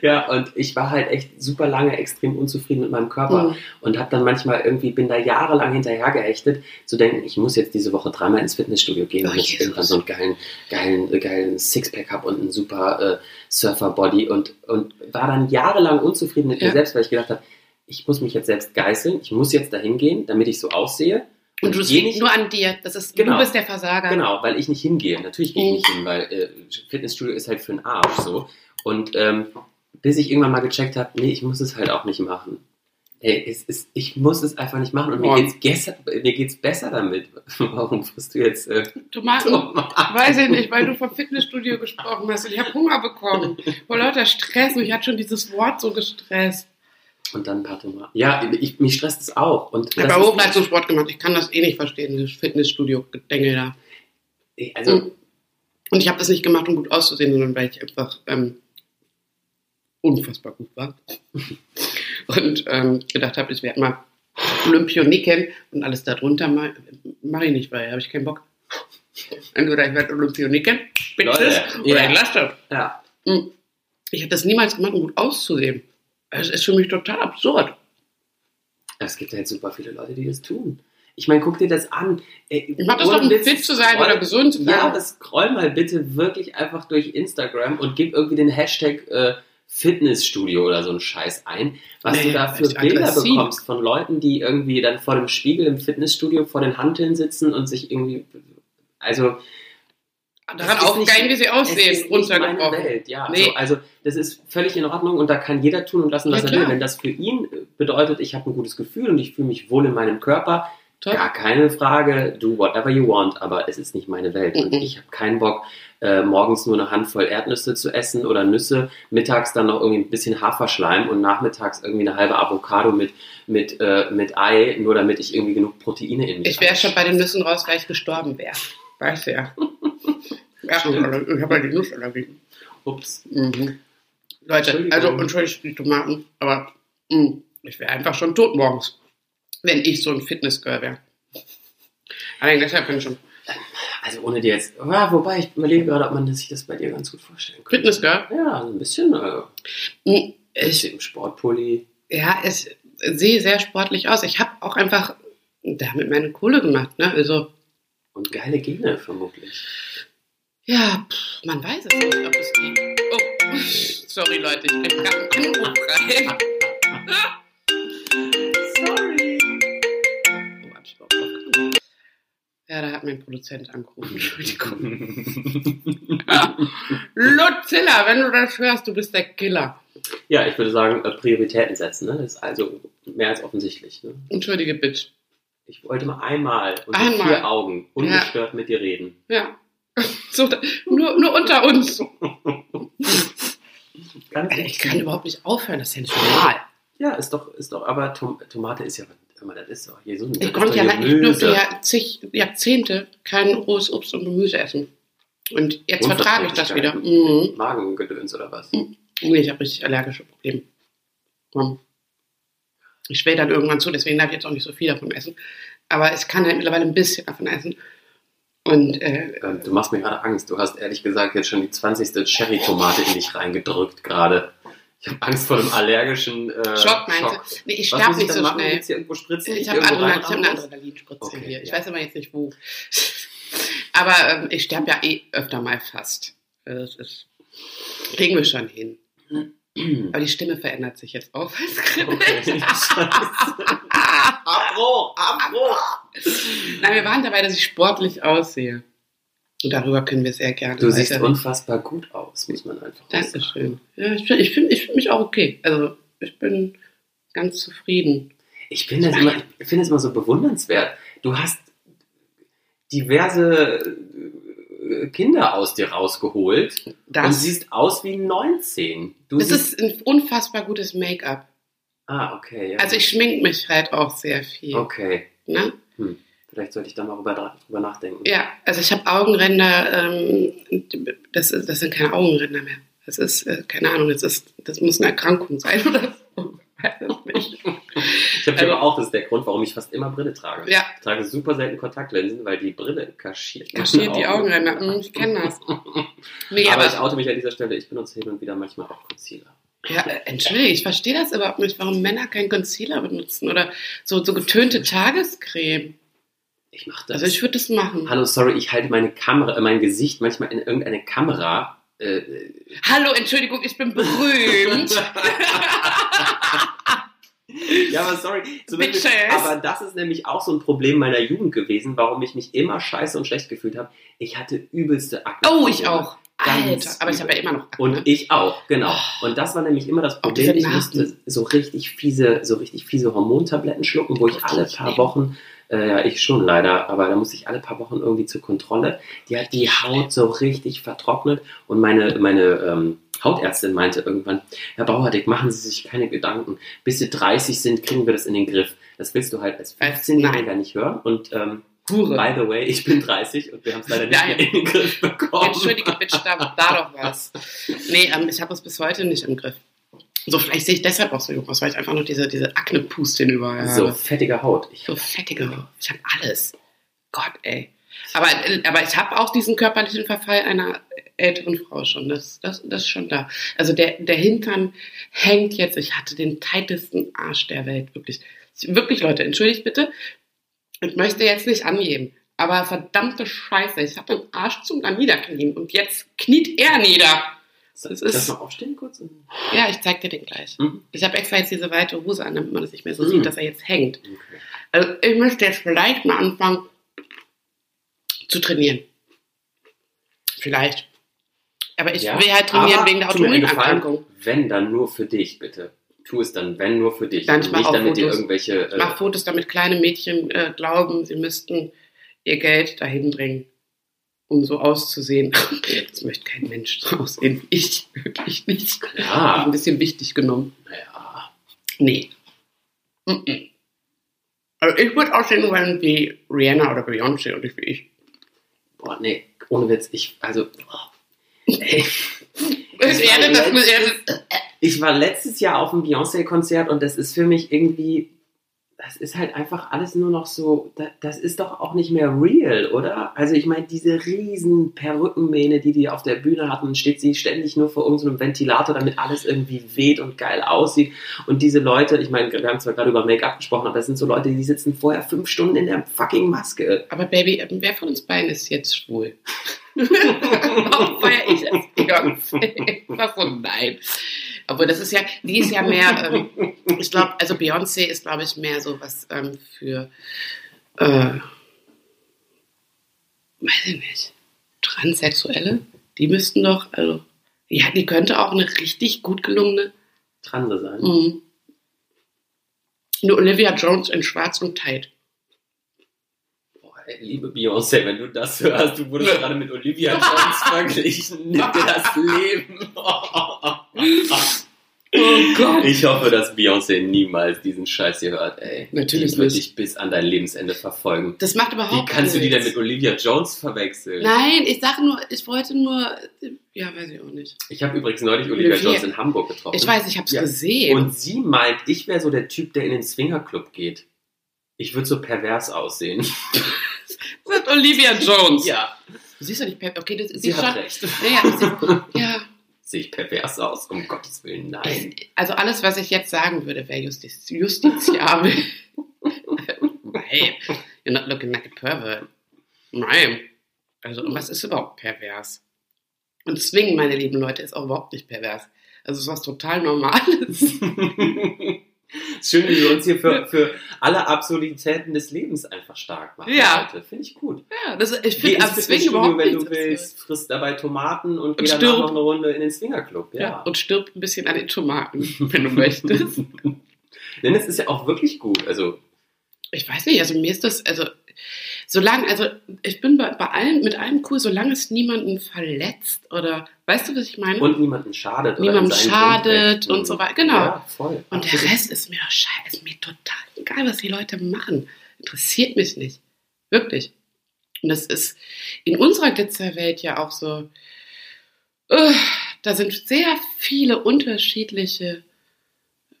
Ja, und ich war halt echt super lange extrem unzufrieden mit meinem Körper Mhm. und habe dann manchmal irgendwie, bin da jahrelang hinterhergeächtet, zu denken, ich muss jetzt diese Woche dreimal ins Fitnessstudio gehen, Oh, damit ich Jesus. irgendwann so einen geilen, geilen, geilen Sixpack habe und einen super äh, Surfer-Body und, und war dann jahrelang unzufrieden mit mir Ja. selbst, weil ich gedacht habe, ich muss mich jetzt selbst geißeln, ich muss jetzt dahin gehen, damit ich so aussehe. Und du ich geh liegt nur an dir. Das ist, Genau. Du bist der Versager. Genau, weil ich nicht hingehe. Natürlich gehe ich nicht hin, weil äh, Fitnessstudio ist halt für den Arsch so. Und ähm, bis ich irgendwann mal gecheckt habe, nee, ich muss es halt auch nicht machen. Ey, es ist, ich muss es einfach nicht machen und mir Oh. geht's, besser, mir geht's besser damit. <laughs> Warum frisst du jetzt äh, Tomaten. Tomaten? Weiß ich nicht, weil du vom Fitnessstudio gesprochen hast und ich habe Hunger bekommen. Vor lauter Stress. Mich hat schon dieses Wort so gestresst. Und dann Tomaten. Ja, ich, mich stresst es auch. Und Ich habe ist- Hochleistungssport gemacht. Ich kann das eh nicht verstehen, dieses Fitnessstudio-Gedengel da. Also, Mhm. Und ich habe das nicht gemacht, um gut auszusehen, sondern weil ich einfach ähm, unfassbar gut war. <laughs> Und ähm, gedacht habe, ich werde mal Olympioniken und alles darunter mache mach ich nicht, weil habe ich keinen Bock. Entweder ich werde Olympioniken, Spitzes, oder ja. ich lasse das. ja. Mhm. Ich habe das niemals gemacht, um gut auszusehen. Es ist für mich total absurd. Es gibt halt super viele Leute, die das tun. Ich meine, guck dir das an. Ey, Ich mach das doch, um fit zu sein scroll- oder gesund zu sein. Ja, das scroll mal bitte wirklich einfach durch Instagram und gib irgendwie den Hashtag äh, Fitnessstudio oder so einen Scheiß ein, was Nee, du da für Bilder aggressiv. bekommst von Leuten, die irgendwie dann vor dem Spiegel im Fitnessstudio vor den Hanteln sitzen und sich irgendwie, also Daran es aufgeilen, nicht- wie sie es aussehen, ist nicht meine runtergebrochen. Welt, ja. Nee. So, also das ist völlig in Ordnung und da kann jeder tun und lassen, was Ja, er will. Wenn das für ihn bedeutet, ich habe ein gutes Gefühl und ich fühle mich wohl in meinem Körper, Toll. Gar keine Frage, do whatever you want, aber es ist nicht meine Welt. Und Mhm. ich habe keinen Bock, äh, morgens nur eine Handvoll Erdnüsse zu essen oder Nüsse, mittags dann noch irgendwie ein bisschen Haferschleim und nachmittags irgendwie eine halbe Avocado mit, mit, äh, mit Ei, nur damit ich irgendwie genug Proteine in mich Ich wäre habe. schon bei den Nüssen raus, weil ich gestorben wäre. Weißt du ja. <laughs> ja ich habe ja die Nussallergie. Ups. Mhm. Leute, Entschuldigung. also entschuldigt die Tomaten, aber mh, ich wäre einfach schon tot morgens, wenn ich so ein Fitnessgirl wäre. Allein deshalb bin ich schon Also ohne dir jetzt, ja, wobei ich überlege gerade, ob man sich das bei dir ganz gut vorstellen könnte. Fitnessgirl. Ja, ein bisschen. Äh, ich, Ich, im Sportpulli. ja, ich sehe sehr sportlich aus. Ich habe auch einfach damit meine Kohle gemacht. Ne? Also, Und geile Gene vermutlich. Ja, pff, man weiß es nicht, ob es geht. Oh, <laughs> sorry Leute, ich krieg gerade einen Anruf rein. Sorry. Oh, hab ich überhaupt aufgenommen? Ja, da hat mein Produzent angerufen. Entschuldigung. <laughs> Luzilla, wenn du das hörst, du bist der Killer. Ja, ich würde sagen, äh, Prioritäten setzen. Ne? Das ist also mehr als offensichtlich. Ne? Entschuldige, Bitch. Ich wollte mal einmal unter Einmal. vier Augen ungestört mit dir reden. Ja. So, nur, nur unter uns. Alter, ich kann überhaupt nicht aufhören, das ist ja nicht normal. Ja, ist doch, ist doch, aber Tom, Tomate ist ja, aber das ist doch ein Ich konnte ja, ich durfte ja zig Jahrzehnte kein rohes Obst und Gemüse essen. Und jetzt vertrage ich das wieder. Mhm. Magengedöns oder was? Nee, ich habe richtig allergische Probleme. Hm. Ich schwäche dann irgendwann zu, deswegen darf ich jetzt auch nicht so viel davon essen. Aber ich kann halt mittlerweile ein bisschen davon essen. Und äh, Ähm, Du machst mir gerade Angst. Du hast ehrlich gesagt jetzt schon die 20. Cherry-Tomate in dich reingedrückt gerade. Ich habe Angst vor einem allergischen äh, Schock meinst du? Nee, ich sterbe nicht so machen? schnell. Jetzt hier irgendwo spritzen? Ich habe Adrenalin, hab eine? Adrenalinspritze Okay, hier. Ich ja. weiß aber jetzt nicht wo. aber ähm, ich sterbe ja eh öfter mal fast. Also Das ist, kriegen wir schon hin. <clears throat> Aber die Stimme verändert sich jetzt auch. <laughs> Okay. <laughs> Abbruch! Abbruch! Nein, wir waren dabei, dass ich sportlich aussehe. Und darüber können wir sehr gerne Du siehst unfassbar gut aus, muss man einfach sagen. Dankeschön. Ja, ich finde ich find, ich find mich auch okay. Also ich bin ganz zufrieden. Ich finde es immer, ich finde es immer so bewundernswert. Du hast diverse äh, Kinder aus dir rausgeholt und Das, siehst aus wie 19. Du das siehst, ist ein unfassbar gutes Make-up. Ah, okay. Ja. Also ich schmink mich halt auch sehr viel. okay. Ne? Vielleicht sollte ich da mal drüber, drüber nachdenken. Ja, also ich habe Augenränder, ähm, das, ist- das sind keine Augenränder mehr. Das ist, äh, keine Ahnung, das, ist, das muss eine Erkrankung sein oder so. Ich <laughs> habe Also- aber auch, das ist der Grund, warum ich fast immer Brille trage. Ja, Ich trage super selten Kontaktlinsen, weil die Brille kaschiert. kaschiert die Augen. Augenränder. Hm, Ich kenne das. <laughs> Nee, aber aber, ich oute mich an dieser Stelle, ich benutze hin und wieder manchmal auch Concealer. Ja, äh, entschuldige, ich verstehe das überhaupt nicht, warum Männer keinen Concealer benutzen oder so, so getönte Tagescreme. Ich mache das. Also ich würde das machen. Hallo, sorry, ich halte meine Kamera, äh, mein Gesicht manchmal in irgendeine Kamera. Äh, Hallo, Entschuldigung, ich bin berühmt. <laughs> ja, aber sorry. Bitches. aber das ist nämlich auch so ein Problem meiner Jugend gewesen, warum ich mich immer scheiße und schlecht gefühlt habe. Ich hatte übelste Akne. Oh, ich auch. Ganz Alter, aber ich habe ja immer noch Akne. Und ich auch, genau. Und das war nämlich immer das Problem. Ich musste so richtig fiese, so richtig fiese Hormontabletten schlucken, wo ich alle paar nehmen. Wochen, äh, ja, ich schon leider, aber da musste ich alle paar Wochen irgendwie zur Kontrolle. Die hat die Haut so richtig vertrocknet und meine, meine ähm, Hautärztin meinte irgendwann, Herr Bauerdick, machen Sie sich keine Gedanken. Bis Sie 30 sind, kriegen wir das in den Griff. Das willst du halt als Als- 15-Jähriger nicht hören. Und ähm, Hure. by the way, ich bin 30 und wir haben es leider nicht Nein. mehr in den Griff bekommen. Entschuldige, Bitch, da war da doch was. Nee, ähm, ich habe es bis heute nicht im Griff. So, vielleicht sehe ich deshalb auch so jung aus, weil ich einfach noch diese, diese Akne-Pustin überall So habe. fettige Haut. Ich So fettige. Ich habe alles. Gott, ey. Aber, äh, aber ich habe auch diesen körperlichen Verfall einer älteren Frau schon. Das, das, das ist schon da. Also der, der Hintern hängt jetzt. Ich hatte den tightesten Arsch der Welt. Wirklich. Wirklich, Leute, entschuldigt bitte. Ich möchte jetzt nicht angeben. Aber verdammte Scheiße. Ich habe den Arsch zum Niederknien. Und jetzt kniet er nieder. Das ist- mal aufstehen kurz? Ja, ich zeig dir den gleich. Mhm. Ich habe extra jetzt diese weite Hose an, damit man das nicht mehr so Mhm. sieht, dass er jetzt hängt. Okay. Also ich müsste jetzt vielleicht mal anfangen zu trainieren. Vielleicht. Aber ich Ja, will halt trainieren wegen der Autoimmunerkrankung. Wenn, dann nur für dich, bitte. Tu es dann, wenn, nur für dich. Dann Und mach nicht damit dir Fotos. irgendwelche... Ich mache Fotos, damit kleine Mädchen äh, glauben, sie müssten ihr Geld dahin bringen, um so auszusehen. <laughs> Das möchte kein Mensch so aussehen ich. <laughs> Wirklich nicht. Äh, ja, Ein bisschen wichtig genommen. naja. Nee. Mhm. Also ich würde aussehen wollen wie Rihanna oder Beyoncé und nicht wie ich. Boah, nee, ohne Witz. Ich, also... boah. Das war letztes- Ich war letztes Jahr auf einem Beyoncé-Konzert und das ist für mich irgendwie... Das ist halt einfach alles nur noch so, da- das ist doch auch nicht mehr real, oder? Also ich meine, diese riesen Perückenmähne, die die auf der Bühne hatten, steht sie ständig nur vor irgendeinem Ventilator, damit alles irgendwie weht und geil aussieht. Und diese Leute, ich meine, wir haben zwar gerade über Make-up gesprochen, aber das sind so Leute, die sitzen vorher fünf Stunden in der fucking Maske. Aber Baby, wer von uns beiden ist jetzt schwul? <laughs> Warum feier ich als Beyoncé? Was so nein. Aber das ist ja, die ist ja mehr, ähm, ich glaube, also Beyoncé ist, glaube ich, mehr so was ähm, für, äh, weiß ich nicht, Transsexuelle. Die müssten doch, also, ja, die könnte auch eine richtig gut gelungene Transe sein. Mhm. Eine Olivia Jones in schwarz und tight. Liebe Beyoncé, wenn du das hörst, du wurdest <laughs> gerade mit Olivia Jones verglichen. <laughs> Nimm dir das Leben. Oh Gott. Ich hoffe, dass Beyoncé niemals diesen Scheiß hier hört, ey. Natürlich Die wird dich bis an dein Lebensende verfolgen. Das macht überhaupt Wie kannst du die denn nichts. mit Olivia Jones verwechseln? Nein, ich sage nur, ich wollte nur, ja, weiß ich auch nicht. Ich habe übrigens neulich Olivia Olivia. Jones in Hamburg getroffen. Ich weiß, ich habe es Ja. gesehen. Und sie meint, ich wäre so der Typ, der in den Swingerclub geht. Ich würde so pervers aussehen. <laughs> <laughs> das ist Olivia Jones. Ja, Du siehst doch nicht, per- okay, das sie sie hat schon, recht. ja, sie, <laughs> ja, Sehe ich pervers aus? Um Gottes Willen, nein. also alles, was ich jetzt sagen würde, wäre justiz, justiziabel. <laughs> Nein, you're not looking like a pervert. Nein. Also, was ist überhaupt pervers? Und Swing, meine lieben Leute, ist auch überhaupt nicht pervers. Also, es ist was total Normales. Schön, wie wir uns hier für, für alle Absurditäten des Lebens einfach stark machen. Ja. Finde ich gut. Ja, das, ich finde ins am Swing Fitnessstudio, überhaupt wenn du willst, frisst dabei Tomaten und, Und geh danach stirb. noch eine Runde in den Swingerclub. Ja. Ja. und stirbt ein bisschen an den Tomaten, wenn du möchtest. <laughs> Denn es ist ja auch wirklich gut. Also, Ich weiß nicht, also mir ist das, also Solange, also ich bin bei, bei allem, mit allem cool, solange es niemanden verletzt oder, weißt du, was ich meine? Und niemanden schadet. oder Niemandem schadet und so weiter. Genau. Ja, voll. Und der Absolut. Rest ist mir doch scheiße, mir total egal, was die Leute machen. Interessiert mich nicht. Wirklich. Und das ist in unserer Glitzerwelt ja auch so. äh, da sind sehr viele unterschiedliche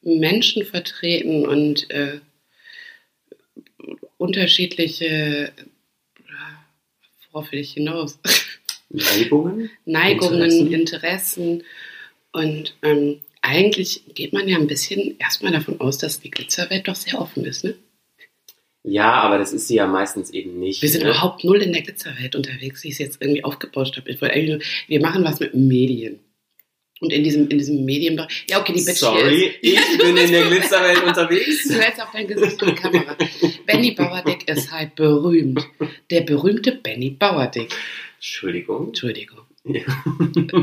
Menschen vertreten und äh, unterschiedliche, äh, worauf will ich hinaus? Neigungen? Neigungen, Interessen. Interessen. Und ähm, eigentlich geht man ja ein bisschen erstmal davon aus, dass die Glitzerwelt doch sehr offen ist. Ne? Ja, aber das ist sie ja meistens eben nicht. Wir sind ne? überhaupt null in der Glitzerwelt unterwegs, wie ich es jetzt irgendwie aufgebauscht habe. Ich wollte eigentlich nur, wir machen was mit Medien. Und in diesem, in diesem Medienbereich. Ja, okay, die Bitch hier Sorry, ist. ich <laughs> bin in der Glitzerwelt unterwegs. Du hältst auch dein Gesicht die Kamera. Benny Bauerdick ist halt berühmt. Der berühmte Benny Bauerdick. Entschuldigung. Entschuldigung. Ja. <laughs> Kannst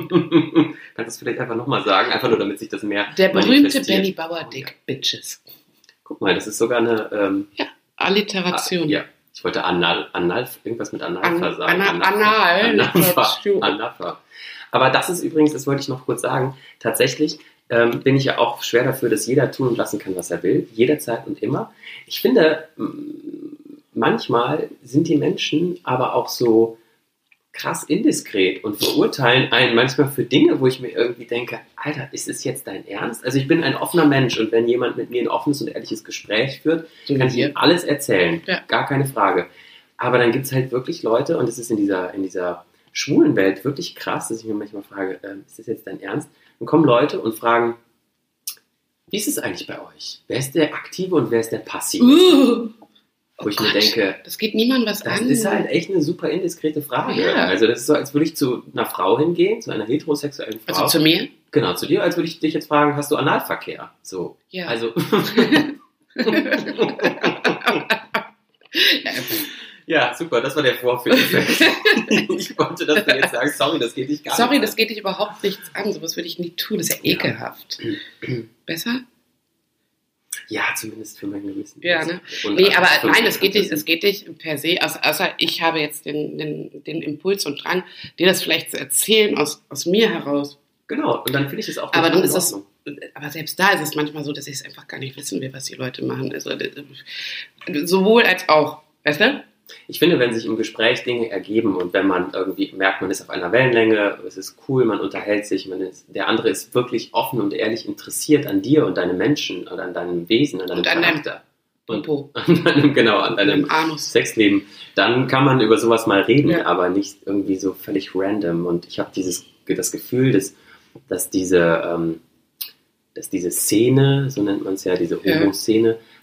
du es vielleicht einfach nochmal sagen? Einfach nur, damit sich das mehr Der berühmte. Benny Bauerdick, Bitches. Guck mal, das ist sogar eine... Ähm, Alliteration. Ah, ja, ich wollte anal, anal, irgendwas mit Analfa An- sagen. ana- anal, Anafa, dazu. Aber das ist übrigens, das wollte ich noch kurz sagen, tatsächlich ähm, bin ich ja auch schwer dafür, dass jeder tun und lassen kann, was er will, jederzeit und immer. Ich finde, manchmal sind die Menschen aber auch so krass indiskret und verurteilen einen manchmal für Dinge, wo ich mir irgendwie denke, Alter, ist es jetzt dein Ernst? Also ich bin ein offener Mensch und wenn jemand mit mir ein offenes und ehrliches Gespräch führt, So kann ich ihm alles erzählen. Ja. Gar keine Frage. Aber dann gibt es halt wirklich Leute, und es ist in dieser, in dieser schwulen Welt wirklich krass, dass ich mir manchmal frage, ähm, ist das jetzt dein Ernst? Dann kommen Leute und fragen, wie ist es eigentlich bei euch? Wer ist der Aktive und wer ist der Passive? Uh, Wo ich oh mir Gott, denke, das geht niemand was das an. ist halt echt eine super indiskrete Frage. Ja. Also das ist so, als würde ich zu einer Frau hingehen, zu einer heterosexuellen Frau. also zu mir? genau, zu dir, als würde ich dich jetzt fragen, hast du Analverkehr? So. Ja. Also. <laughs> <laughs> Ja, Ja, super, das war der Vorführeffekt. <laughs> ich wollte, dass du jetzt sagst, sorry, das geht dich gar Sorry, nicht. das geht dich überhaupt nichts an. Sowas würde ich nie tun. Das ist ja Ja. ekelhaft. <clears throat> Besser? Ja, zumindest für mein Gewissen. Ja, ne? Und Nee, aber nein, es geht das nicht, es geht nicht per se, außer, ich habe jetzt den, den, den Impuls und Drang, dir das vielleicht zu erzählen aus, aus mir heraus. Genau, und dann finde ich es auch Aber dann ist das, aber selbst da ist es manchmal so, dass ich es einfach gar nicht wissen will, was die Leute machen. Also, äh, sowohl als auch. Weißt du? Ich finde, wenn sich im Gespräch Dinge ergeben und wenn man irgendwie merkt, man ist auf einer Wellenlänge, es ist cool, man unterhält sich, man ist, der andere ist wirklich offen und ehrlich interessiert an dir und deinem Menschen oder an deinem Wesen, an deinem Und Charakter. Und <laughs> an deinem, genau, an deinem Anus. Sexleben, dann kann man über sowas mal reden, Ja. aber nicht irgendwie so völlig random. Und ich habe dieses das Gefühl, dass, dass diese ähm, dass diese Szene, so nennt man es ja, diese Ja.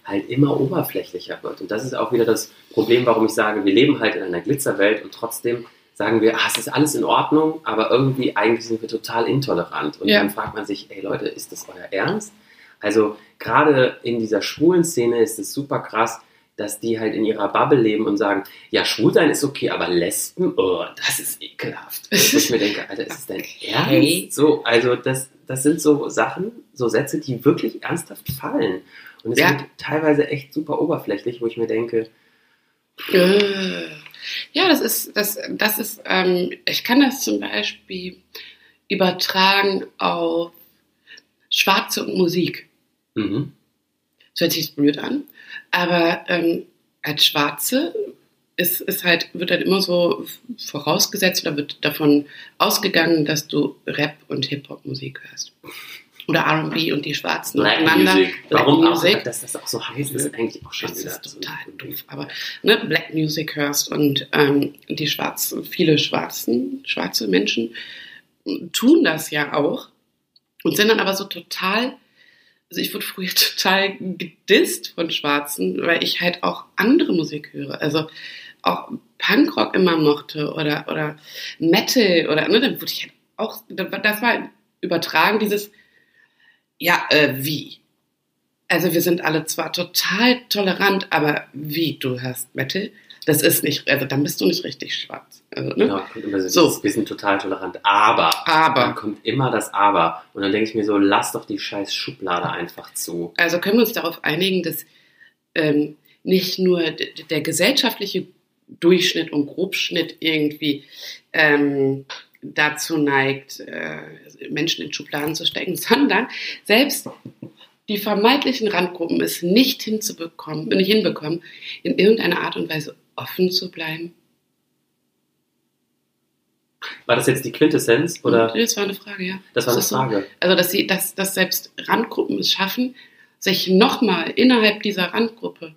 Halt immer oberflächlicher wird. Und das ist auch wieder das Problem, warum ich sage, wir leben halt in einer Glitzerwelt und trotzdem sagen wir, ah, es ist alles in Ordnung, aber irgendwie eigentlich sind wir total intolerant. Und Ja. dann fragt man sich, ey Leute, ist das euer Ernst? Also gerade in dieser schwulen Szene ist es super krass, dass die halt in ihrer Bubble leben und sagen, ja, schwul sein ist okay, aber Lesben, oh, das ist ekelhaft. Wo ich mir denke, Alter, ist das dein. Ernst? So, also das, das sind so Sachen, so Sätze, die wirklich ernsthaft fallen. Und es Ja. wird teilweise echt super oberflächlich, wo ich mir denke, Äh, Ja, das ist, das, das ist, ähm, ich kann das zum Beispiel übertragen auf Schwarze und Musik. mhm, Das hört sich blöd an, aber ähm, als Schwarze ist, ist halt, wird halt immer so vorausgesetzt oder wird davon ausgegangen, dass du Rap und Hip-Hop-Musik hörst. Oder R&B und die Schwarzen Black untereinander. Music. Black Warum Music. auch, dass das auch so heißt, ist eigentlich auch schon Das ist total doof. Aber ne, Black Music hörst und ähm, die Schwarzen, viele Schwarzen, schwarze Menschen tun das ja auch und sind dann aber so total, also ich wurde früher <laughs> total gedisst von Schwarzen, weil ich halt auch andere Musik höre. Also auch Punkrock immer mochte oder, oder Metal oder, ne, dann wurde ich halt auch, das war übertragen, dieses, ja, äh, wie? Also wir sind alle zwar total tolerant, aber wie, du hörst Metal? Das ist nicht, also dann bist du nicht richtig schwarz. Also, ne? Genau, immer so, wir sind total tolerant, aber. Dann Aber, kommt immer das Aber. Und dann denke ich mir so, lass doch die scheiß Schublade einfach zu. also können wir uns darauf einigen, dass ähm, nicht nur der gesellschaftliche Durchschnitt und Grobschnitt irgendwie ähm, dazu neigt, äh, Menschen in Schubladen zu stecken, <laughs> sondern selbst die vermeintlichen Randgruppen es nicht hinzubekommen, nicht hinbekommen, in irgendeiner Art und Weise offen zu bleiben. War das jetzt die Quintessenz? Oder? Das war eine Frage, ja. Das war eine. Frage. Also, dass, sie, dass, dass selbst Randgruppen es schaffen, sich nochmal innerhalb dieser Randgruppe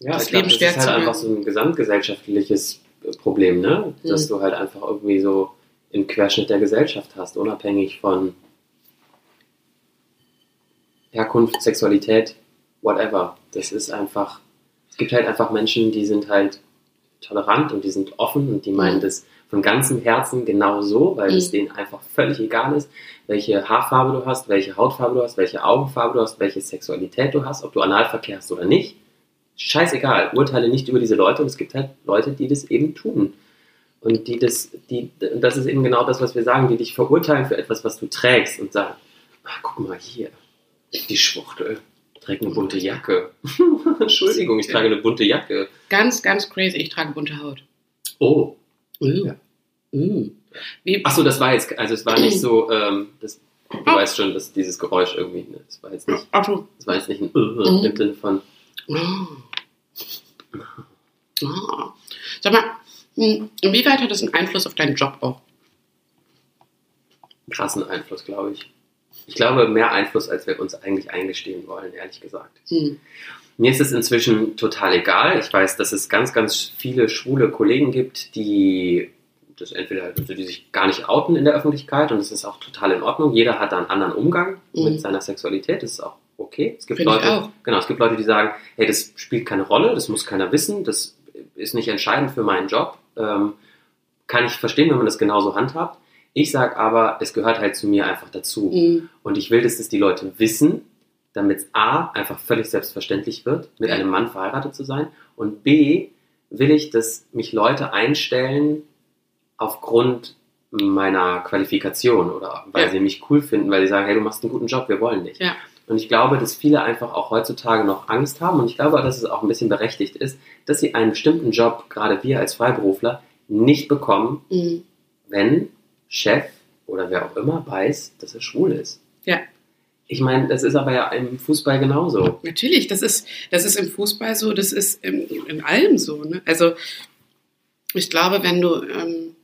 Ja, das ich Leben das schwer ist halt zu einfach machen. so ein gesamtgesellschaftliches Problem, ne? Dass Mhm. du halt einfach irgendwie so im Querschnitt der Gesellschaft hast, unabhängig von Herkunft, Sexualität, whatever. Das ist einfach, es gibt halt einfach Menschen, die sind halt tolerant und die sind offen und die meinen Mhm. das von ganzem Herzen genau so, weil es Mhm. denen einfach völlig egal ist, welche Haarfarbe du hast, welche Hautfarbe du hast, welche Augenfarbe du hast, welche Sexualität du hast, ob du Analverkehr hast oder nicht. Scheißegal, urteile nicht über diese Leute und es gibt halt Leute, die das eben tun. Und die das, die, das ist eben genau das, was wir sagen, die dich verurteilen für etwas, was du trägst und sagen, ah, guck mal hier, die Schwuchtel trägt eine bunte Jacke. <laughs> Entschuldigung, ich trage eine bunte Jacke. ganz, ganz crazy. Ich trage bunte Haut. Oh. Mm. Ja. Mm. Achso, das war jetzt, also es war nicht so, ähm, das, du Ah. weißt schon, dass dieses Geräusch irgendwie, ne, das war jetzt nicht, Ach so. das war jetzt nicht ein Mhm. im Sinne von, Oh. Oh. Sag mal, hm, inwieweit hat das einen Einfluss auf deinen Job auch? krassen Einfluss, glaube ich. Ich glaube, mehr Einfluss, als wir uns eigentlich eingestehen wollen, ehrlich gesagt. Hm. Mir ist es inzwischen total egal. Ich weiß, dass es ganz, ganz viele schwule Kollegen gibt, die das entweder, also die sich gar nicht outen in der Öffentlichkeit und das ist auch total in Ordnung. Jeder hat da einen anderen Umgang Mhm. mit seiner Sexualität. Das ist auch okay. Es gibt Finde ich Leute, genau, es gibt Leute, die sagen, hey, das spielt keine Rolle, das muss keiner wissen, das ist nicht entscheidend für meinen Job. Ähm, kann ich verstehen, wenn man das genauso handhabt. Ich sage aber, es gehört halt zu mir einfach dazu. Hm. Und ich will, dass das die Leute wissen, damit es A, einfach völlig selbstverständlich wird, mit Ja. einem Mann verheiratet zu sein. Und B, will ich, dass mich Leute einstellen aufgrund meiner Qualifikation oder weil Ja. sie mich cool finden, weil sie sagen, hey, du machst einen guten Job, wir wollen dich. Ja. Und ich glaube, dass viele einfach auch heutzutage noch Angst haben und ich glaube, dass es auch ein bisschen berechtigt ist, dass sie einen bestimmten Job, gerade wir als Freiberufler, nicht bekommen, Hm. wenn Chef oder wer auch immer weiß, dass er schwul ist. Ja. Ich meine, das ist aber ja im Fußball genauso. Natürlich, das ist, das ist im Fußball so, das ist in, in allem so. Ne? Also ich glaube, wenn du ähm,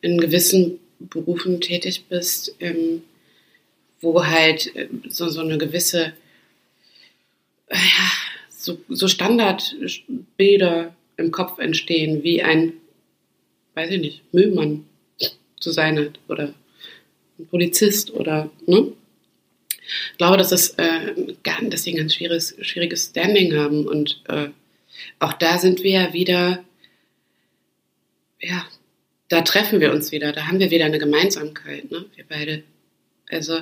in gewissen Berufen tätig bist, ähm, wo halt äh, so, so eine gewisse, äh, ja, so, so Standardbilder im Kopf entstehen, wie ein, weiß ich nicht, Müllmann zu sein hat oder ein Polizist oder, ne? Ich glaube, dass, das, äh, dass sie ein ganz schwieriges, schwieriges Standing haben. Und äh, auch da sind wir ja wieder, ja, da treffen wir uns wieder, da haben wir wieder eine Gemeinsamkeit, ne? wir beide. Also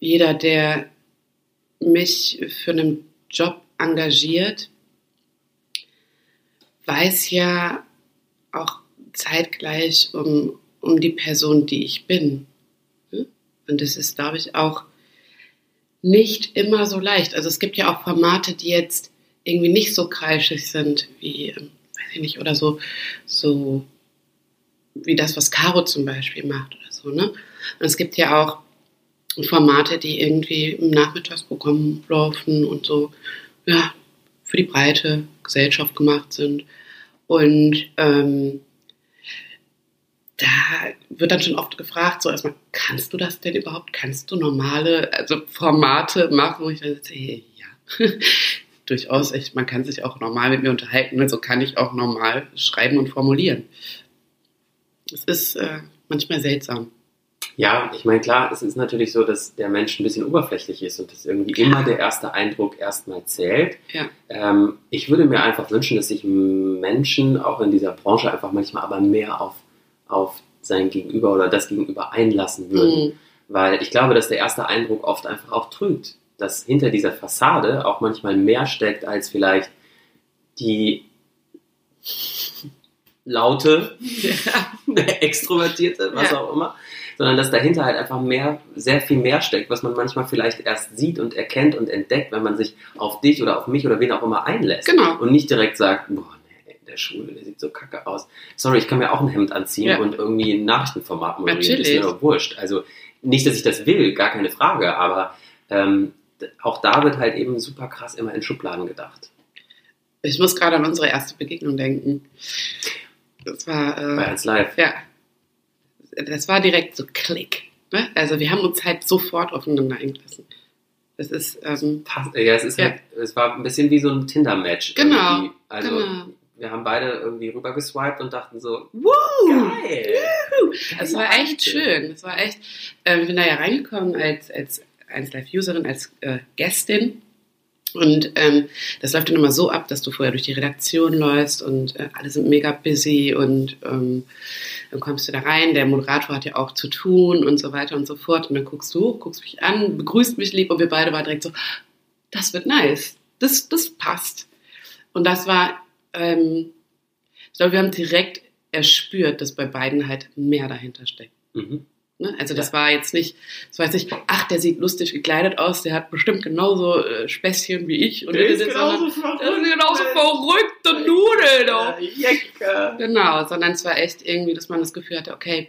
jeder, der mich für einen Job engagiert, weiß ja auch zeitgleich um, um die Person, die ich bin. ne? Und das ist, glaube ich, auch nicht immer so leicht. Also es gibt ja auch Formate, die jetzt irgendwie nicht so kreischig sind wie, weiß ich nicht, oder so, so wie das, was Caro zum Beispiel macht oder so, ne? Und es gibt ja auch Formate, die irgendwie im Nachmittagsprogramm laufen und so, ja, für die breite Gesellschaft gemacht sind. Und ähm, da wird dann schon oft gefragt, so erstmal, kannst du das denn überhaupt? Kannst du normale, also Formate machen? Wo ich dann sage, hey, ja, <laughs> durchaus, ich, man kann sich auch normal mit mir unterhalten, also kann ich auch normal schreiben und formulieren. Es ist äh, manchmal seltsam. Ja, ich meine, klar, es ist natürlich so, dass der Mensch ein bisschen oberflächlich ist und dass irgendwie immer der erste Eindruck erstmal zählt. Ja. Ähm, ich würde mir einfach wünschen, dass sich Menschen auch in dieser Branche einfach manchmal aber mehr auf, auf sein Gegenüber oder das Gegenüber einlassen würden. Mhm. Weil ich glaube, dass der erste Eindruck oft einfach auch trügt. Dass hinter dieser Fassade auch manchmal mehr steckt als vielleicht die laute, <laughs> Ja. <laughs> extrovertierte, was Ja. auch immer, sondern dass dahinter halt einfach mehr, sehr viel mehr steckt, was man manchmal vielleicht erst sieht und erkennt und entdeckt, wenn man sich auf dich oder auf mich oder wen auch immer einlässt. Genau. Und nicht direkt sagt, boah, nee, der Schwule, der sieht so kacke aus. Sorry, ich kann mir auch ein Hemd anziehen Ja. und irgendwie ein Nachrichtenformat moderieren. Ist Natürlich. mir doch wurscht. Also nicht, dass ich das will, gar keine Frage, aber ähm, auch da wird halt eben super krass immer in Schubladen gedacht. Ich muss gerade an unsere erste Begegnung denken. Das war, Bei äh, 1 Live. ja, das war direkt so Klick. Ne? Also wir haben uns halt sofort aufeinander eingelassen. Das ist, ähm, ja, es ist Ja. halt, es war ein bisschen wie so ein Tinder-Match. Genau, irgendwie. Also genau. wir haben beide irgendwie rüber geswiped und dachten so, Woo! geil. Es war echt schön. Es war echt. Äh, ich bin da ja reingekommen als, als 1Live-Userin, als äh, Gästin. Und ähm, das läuft dann immer so ab, dass du vorher durch die Redaktion läufst und äh, alle sind mega busy und ähm, dann kommst du da rein, der Moderator hat ja auch zu tun und so weiter und so fort. Und dann guckst du, hoch, guckst mich an, begrüßt mich lieb und wir beide waren direkt so, das wird nice. Das, das passt. Und das war, ähm, ich glaube, wir haben direkt erspürt, dass bei beiden halt mehr dahinter steckt. Mhm. Ne? Also das war jetzt nicht, das war jetzt nicht, ach, der sieht lustig gekleidet aus, der hat bestimmt genauso äh, Späßchen wie ich. Und Der ist sondern- genauso der ist genauso verrückt. verrückte Nudel. Genau, sondern es war echt irgendwie, dass man das Gefühl hatte, okay,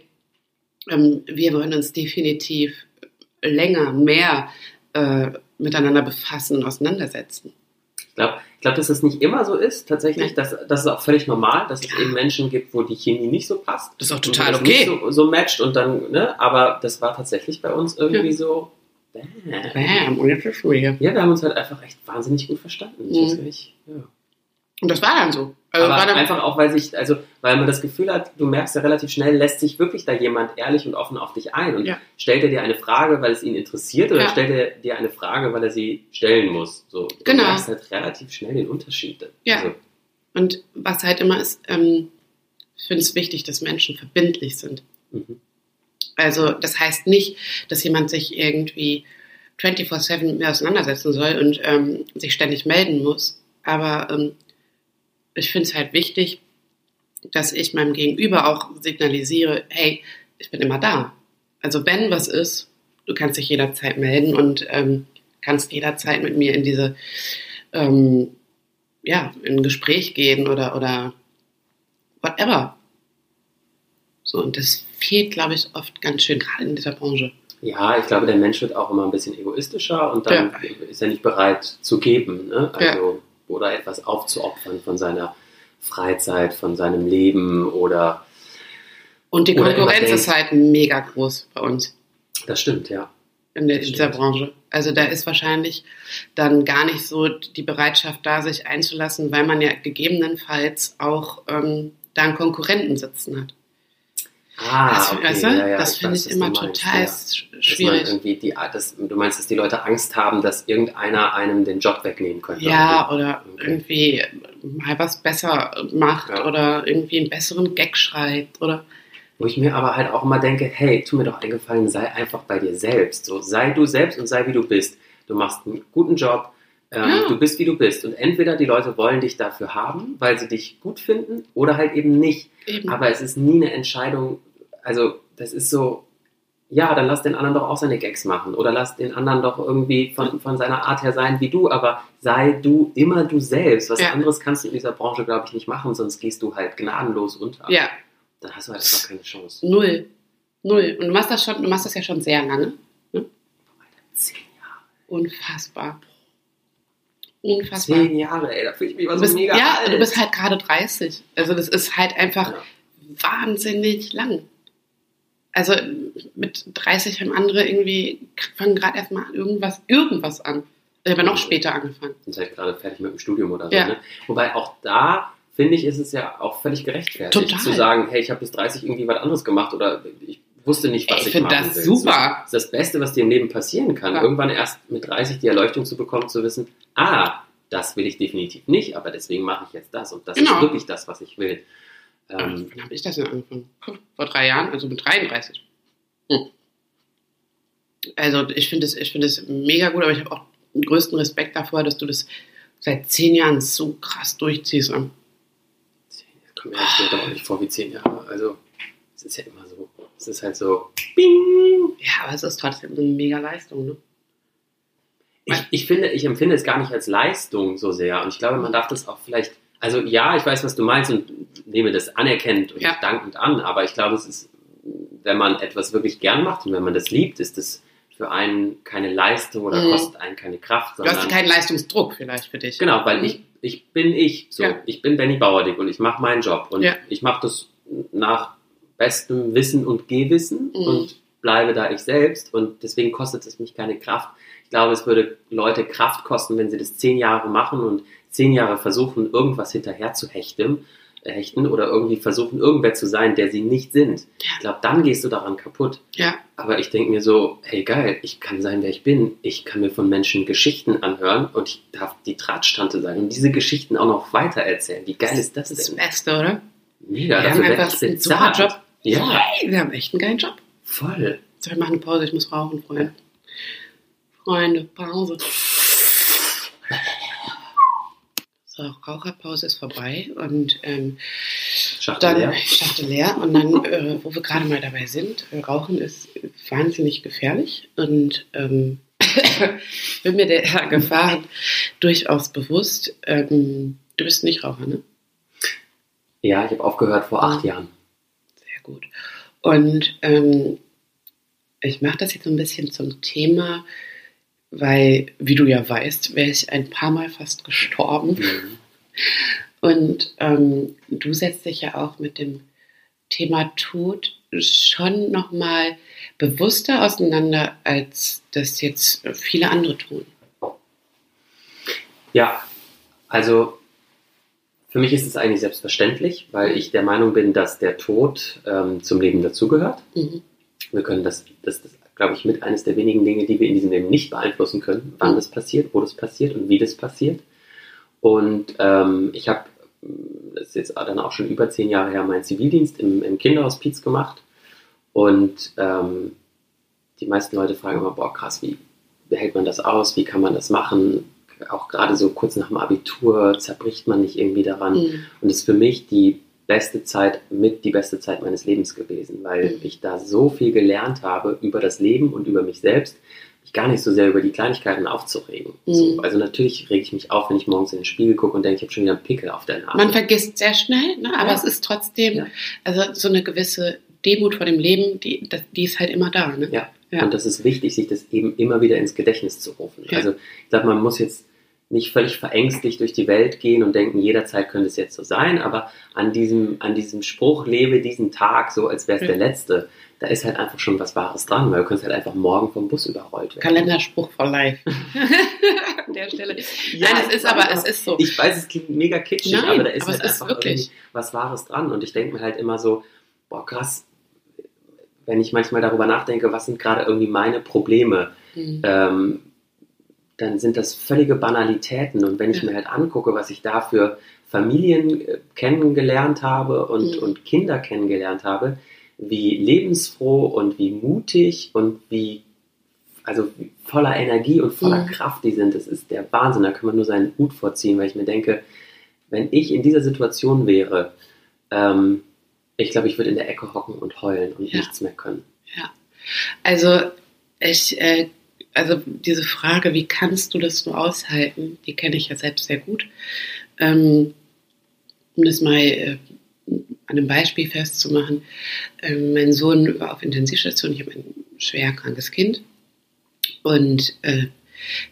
ähm, wir wollen uns definitiv länger, mehr äh, miteinander befassen und auseinandersetzen. Ich glaube, ich glaub, dass das nicht immer so ist, tatsächlich. Das, das ist auch völlig normal, dass es eben Menschen gibt, wo die Chemie nicht so passt. Das ist auch total okay. So, so matcht und dann, ne, aber das war tatsächlich bei uns irgendwie Ja. so. Bam. Bam, und jetzt ist. Ja, wir haben uns halt einfach echt wahnsinnig gut verstanden. Ich Mhm. nicht, ja. Und das war dann so. Also Aber einfach auch, weil sich, also, weil man das Gefühl hat, du merkst ja relativ schnell, lässt sich wirklich da jemand ehrlich und offen auf dich ein und Ja. stellt er dir eine Frage, weil es ihn interessiert oder Ja. stellt er dir eine Frage, weil er sie stellen muss. So, du Genau. merkst halt relativ schnell den Unterschied. Ja. Also, Und was halt immer ist, ähm, ich finde es wichtig, dass Menschen verbindlich sind. mhm. Also das heißt nicht, dass jemand sich irgendwie 24-7 mit mir auseinandersetzen soll und ähm, sich ständig melden muss. Aber ähm, ich finde es halt wichtig, dass ich meinem Gegenüber auch signalisiere, hey, ich bin immer da. Also wenn was ist, du kannst dich jederzeit melden und ähm, kannst jederzeit mit mir in diese, ähm, ja, in ein Gespräch gehen oder, oder whatever. So, und das fehlt, glaube ich, oft ganz schön, gerade in dieser Branche. Ja, ich glaube, der Mensch wird auch immer ein bisschen egoistischer und dann ist er nicht bereit zu geben. Ne? Also, oder etwas aufzuopfern von seiner Freizeit, von seinem Leben oder Und die Konkurrenz ist halt mega groß bei uns das stimmt, ja. in, der, dieser. Branche. Also da ist wahrscheinlich dann gar nicht so die Bereitschaft da, sich einzulassen, weil man ja gegebenenfalls auch ähm, da einen Konkurrenten sitzen hat. Ah, das okay, weißt du? ja, ja, das finde ich immer total ja. schwierig. irgendwie die, das, du meinst, dass die Leute Angst haben, dass irgendeiner einem den Job wegnehmen könnte. Ja, oder Okay. irgendwie mal was besser macht Ja. oder irgendwie einen besseren Gag schreibt oder Wo ich mir aber halt auch immer denke, hey, tu mir doch einen Gefallen, sei einfach bei dir selbst. So, sei du selbst und sei wie du bist. Du machst einen guten Job, ähm, Ja. du bist wie du bist. Und entweder die Leute wollen dich dafür haben, weil sie dich gut finden, oder halt eben nicht. eben. Aber es ist nie eine Entscheidung, also das ist so, ja, dann lass den anderen doch auch seine Gags machen oder lass den anderen doch irgendwie von, von seiner Art her sein wie du, aber sei du immer du selbst. Was Ja. anderes kannst du in dieser Branche, glaube ich, nicht machen, sonst gehst du halt gnadenlos unter. ja, Dann hast du halt einfach keine Chance. null. Null. Und du machst das schon, du machst das ja schon sehr lange. Zehn Jahre. Unfassbar. Unfassbar. Zehn Jahre, ey, da fühle ich mich immer so bist, mega ja, alt. du bist halt gerade 30. Also das ist halt einfach Ja. wahnsinnig lang. Also mit 30 haben andere irgendwie, fangen gerade erstmal irgendwas, irgendwas an. Ich habe noch später angefangen. Und seid gerade fertig mit dem Studium oder so. Ja. Ne? Wobei auch da, finde ich, ist es ja auch völlig gerechtfertigt, Total. zu sagen, hey, ich habe bis 30 irgendwie was anderes gemacht oder ich wusste nicht, was Ey, ich ich, finde machen das will. super. Das ist das Beste, was dir im Leben passieren kann. Ja. Irgendwann erst mit 30 die Erleuchtung zu bekommen, zu wissen, ah, das will ich definitiv nicht, aber deswegen mache ich jetzt das und das Genau. ist wirklich das, was ich will. Ähm, Wann habe ich das denn angefangen? Vor drei Jahren, also mit 33. Hm. Also ich finde es ich es mega gut, aber ich habe auch den größten Respekt davor, dass du das seit zehn Jahren so krass durchziehst. zehn Jahre kommt mir echt auch nicht vor wie zehn Jahre. Also, es ist ja immer so. Es ist halt so, bing. Ja, aber es ist trotzdem eine mega Leistung, ne? Ich, ich finde, ich empfinde es gar nicht als Leistung so sehr. Und ich glaube, man darf das auch vielleicht, also ja, ich weiß, was du meinst und nehme das anerkennend und Ja. dankend an, aber ich glaube, es ist, wenn man etwas wirklich gern macht und wenn man das liebt, ist es für einen keine Leistung oder Mhm. kostet einen keine Kraft, Du sondern hast keinen Leistungsdruck vielleicht für dich. Genau, weil Mhm. ich, ich bin ich. So, Ja. ich bin Benny Bauerdick und ich mache meinen Job. Und Ja. ich mache das nach bestem Wissen und Gewissen Mhm. und bleibe da ich selbst. Und deswegen kostet es mich keine Kraft. Ich glaube, es würde Leute Kraft kosten, wenn sie das zehn Jahre machen und zehn Jahre versuchen, irgendwas hinterher zu hechten, äh, hechten oder irgendwie versuchen, irgendwer zu sein, der sie nicht sind. Ich glaube, dann gehst du daran kaputt. Ja, Aber ich denke mir so, hey geil, ich kann sein, wer ich bin. Ich kann mir von Menschen Geschichten anhören und ich darf die Drahtstante sein und diese Geschichten auch noch weiter erzählen. Wie geil ist das das ist das denn? Beste, oder? Mega, wir haben einfach einen super. Job. Ja, Hey, wir haben echt einen geilen Job. voll. So, wir machen eine Pause, ich muss rauchen, Freunde. Freunde, Pause. So, Raucherpause ist vorbei und ähm, Schachtel dann leer. ich dachte leer und dann, äh, wo wir gerade mal dabei sind, äh, Rauchen ist wahnsinnig gefährlich und ähm, <coughs> bin mir der Gefahr durchaus bewusst. Ähm, du bist nicht Raucher, ne? Ja, ich habe aufgehört vor acht Jahren. Sehr gut. Und ähm, ich mache das jetzt so ein bisschen zum Thema, weil, wie du ja weißt, wäre ich ein paar Mal fast gestorben. Mhm. Und ähm, du setzt dich ja auch mit dem Thema Tod schon nochmal bewusster auseinander, als das jetzt viele andere tun. Ja, also für mich ist es eigentlich selbstverständlich, weil ich der Meinung bin, dass der Tod ähm, zum Leben dazugehört. Mhm. Wir können das, das, das glaube ich, mit eines der wenigen Dinge, die wir in diesem Leben nicht beeinflussen können, wann das passiert, wo das passiert und wie das passiert. Und ähm, ich habe, das ist jetzt dann auch schon über zehn Jahre her, meinen Zivildienst im, im Kinderhospiz gemacht. Und ähm, die meisten Leute fragen immer, boah, krass, wie, wie hält man das aus? Wie kann man das machen? Auch gerade so kurz nach dem Abitur zerbricht man nicht irgendwie daran. Mhm. Und das ist für mich die beste Zeit, mit die beste Zeit meines Lebens gewesen, weil Mhm. ich da so viel gelernt habe über das Leben und über mich selbst, mich gar nicht so sehr über die Kleinigkeiten aufzuregen. Mhm. So, also natürlich rege ich mich auf, wenn ich morgens in den Spiegel gucke und denke, ich habe schon wieder einen Pickel auf der Nase. Man vergisst sehr schnell, ne? aber Ja. es ist trotzdem, Ja. also so eine gewisse Demut vor dem Leben, die, die ist halt immer da. Ne? Ja. Ja. Und das ist wichtig, sich das eben immer wieder ins Gedächtnis zu rufen. Also ich glaube, man muss jetzt nicht völlig verängstigt durch die Welt gehen und denken, jederzeit könnte es jetzt so sein, aber an diesem, an diesem Spruch, lebe diesen Tag so, als wäre es Ja. der letzte, da ist halt einfach schon was Wahres dran, weil du kannst halt einfach morgen vom Bus überrollt werden. Kalenderspruch for life. <laughs> An der Stelle. Ja, Nein, es ist aber, weiß es ist so. Ich weiß, es klingt mega kitschig, Nein, aber da ist aber halt es ist einfach wirklich. irgendwie was Wahres dran. Und ich denke mir halt immer so, boah, krass, wenn ich manchmal darüber nachdenke, was sind gerade irgendwie meine Probleme, Mhm. ähm, dann sind das völlige Banalitäten. Und wenn ich Ja. mir halt angucke, was ich da für Familien äh, kennengelernt habe und, Mhm. und Kinder kennengelernt habe, wie lebensfroh und wie mutig und wie also voller Energie und voller Mhm. Kraft die sind, das ist der Wahnsinn. Da kann man nur seinen Hut vorziehen, weil ich mir denke, wenn ich in dieser Situation wäre, ähm, ich glaube, ich würde in der Ecke hocken und heulen und Ja. nichts mehr können. Also, ich, äh, also diese Frage, wie kannst du das nur aushalten, die kenne ich ja selbst sehr gut. Ähm, um das mal äh, an einem Beispiel festzumachen, ähm, mein Sohn war auf Intensivstation, ich habe ein schwer krankes Kind und äh,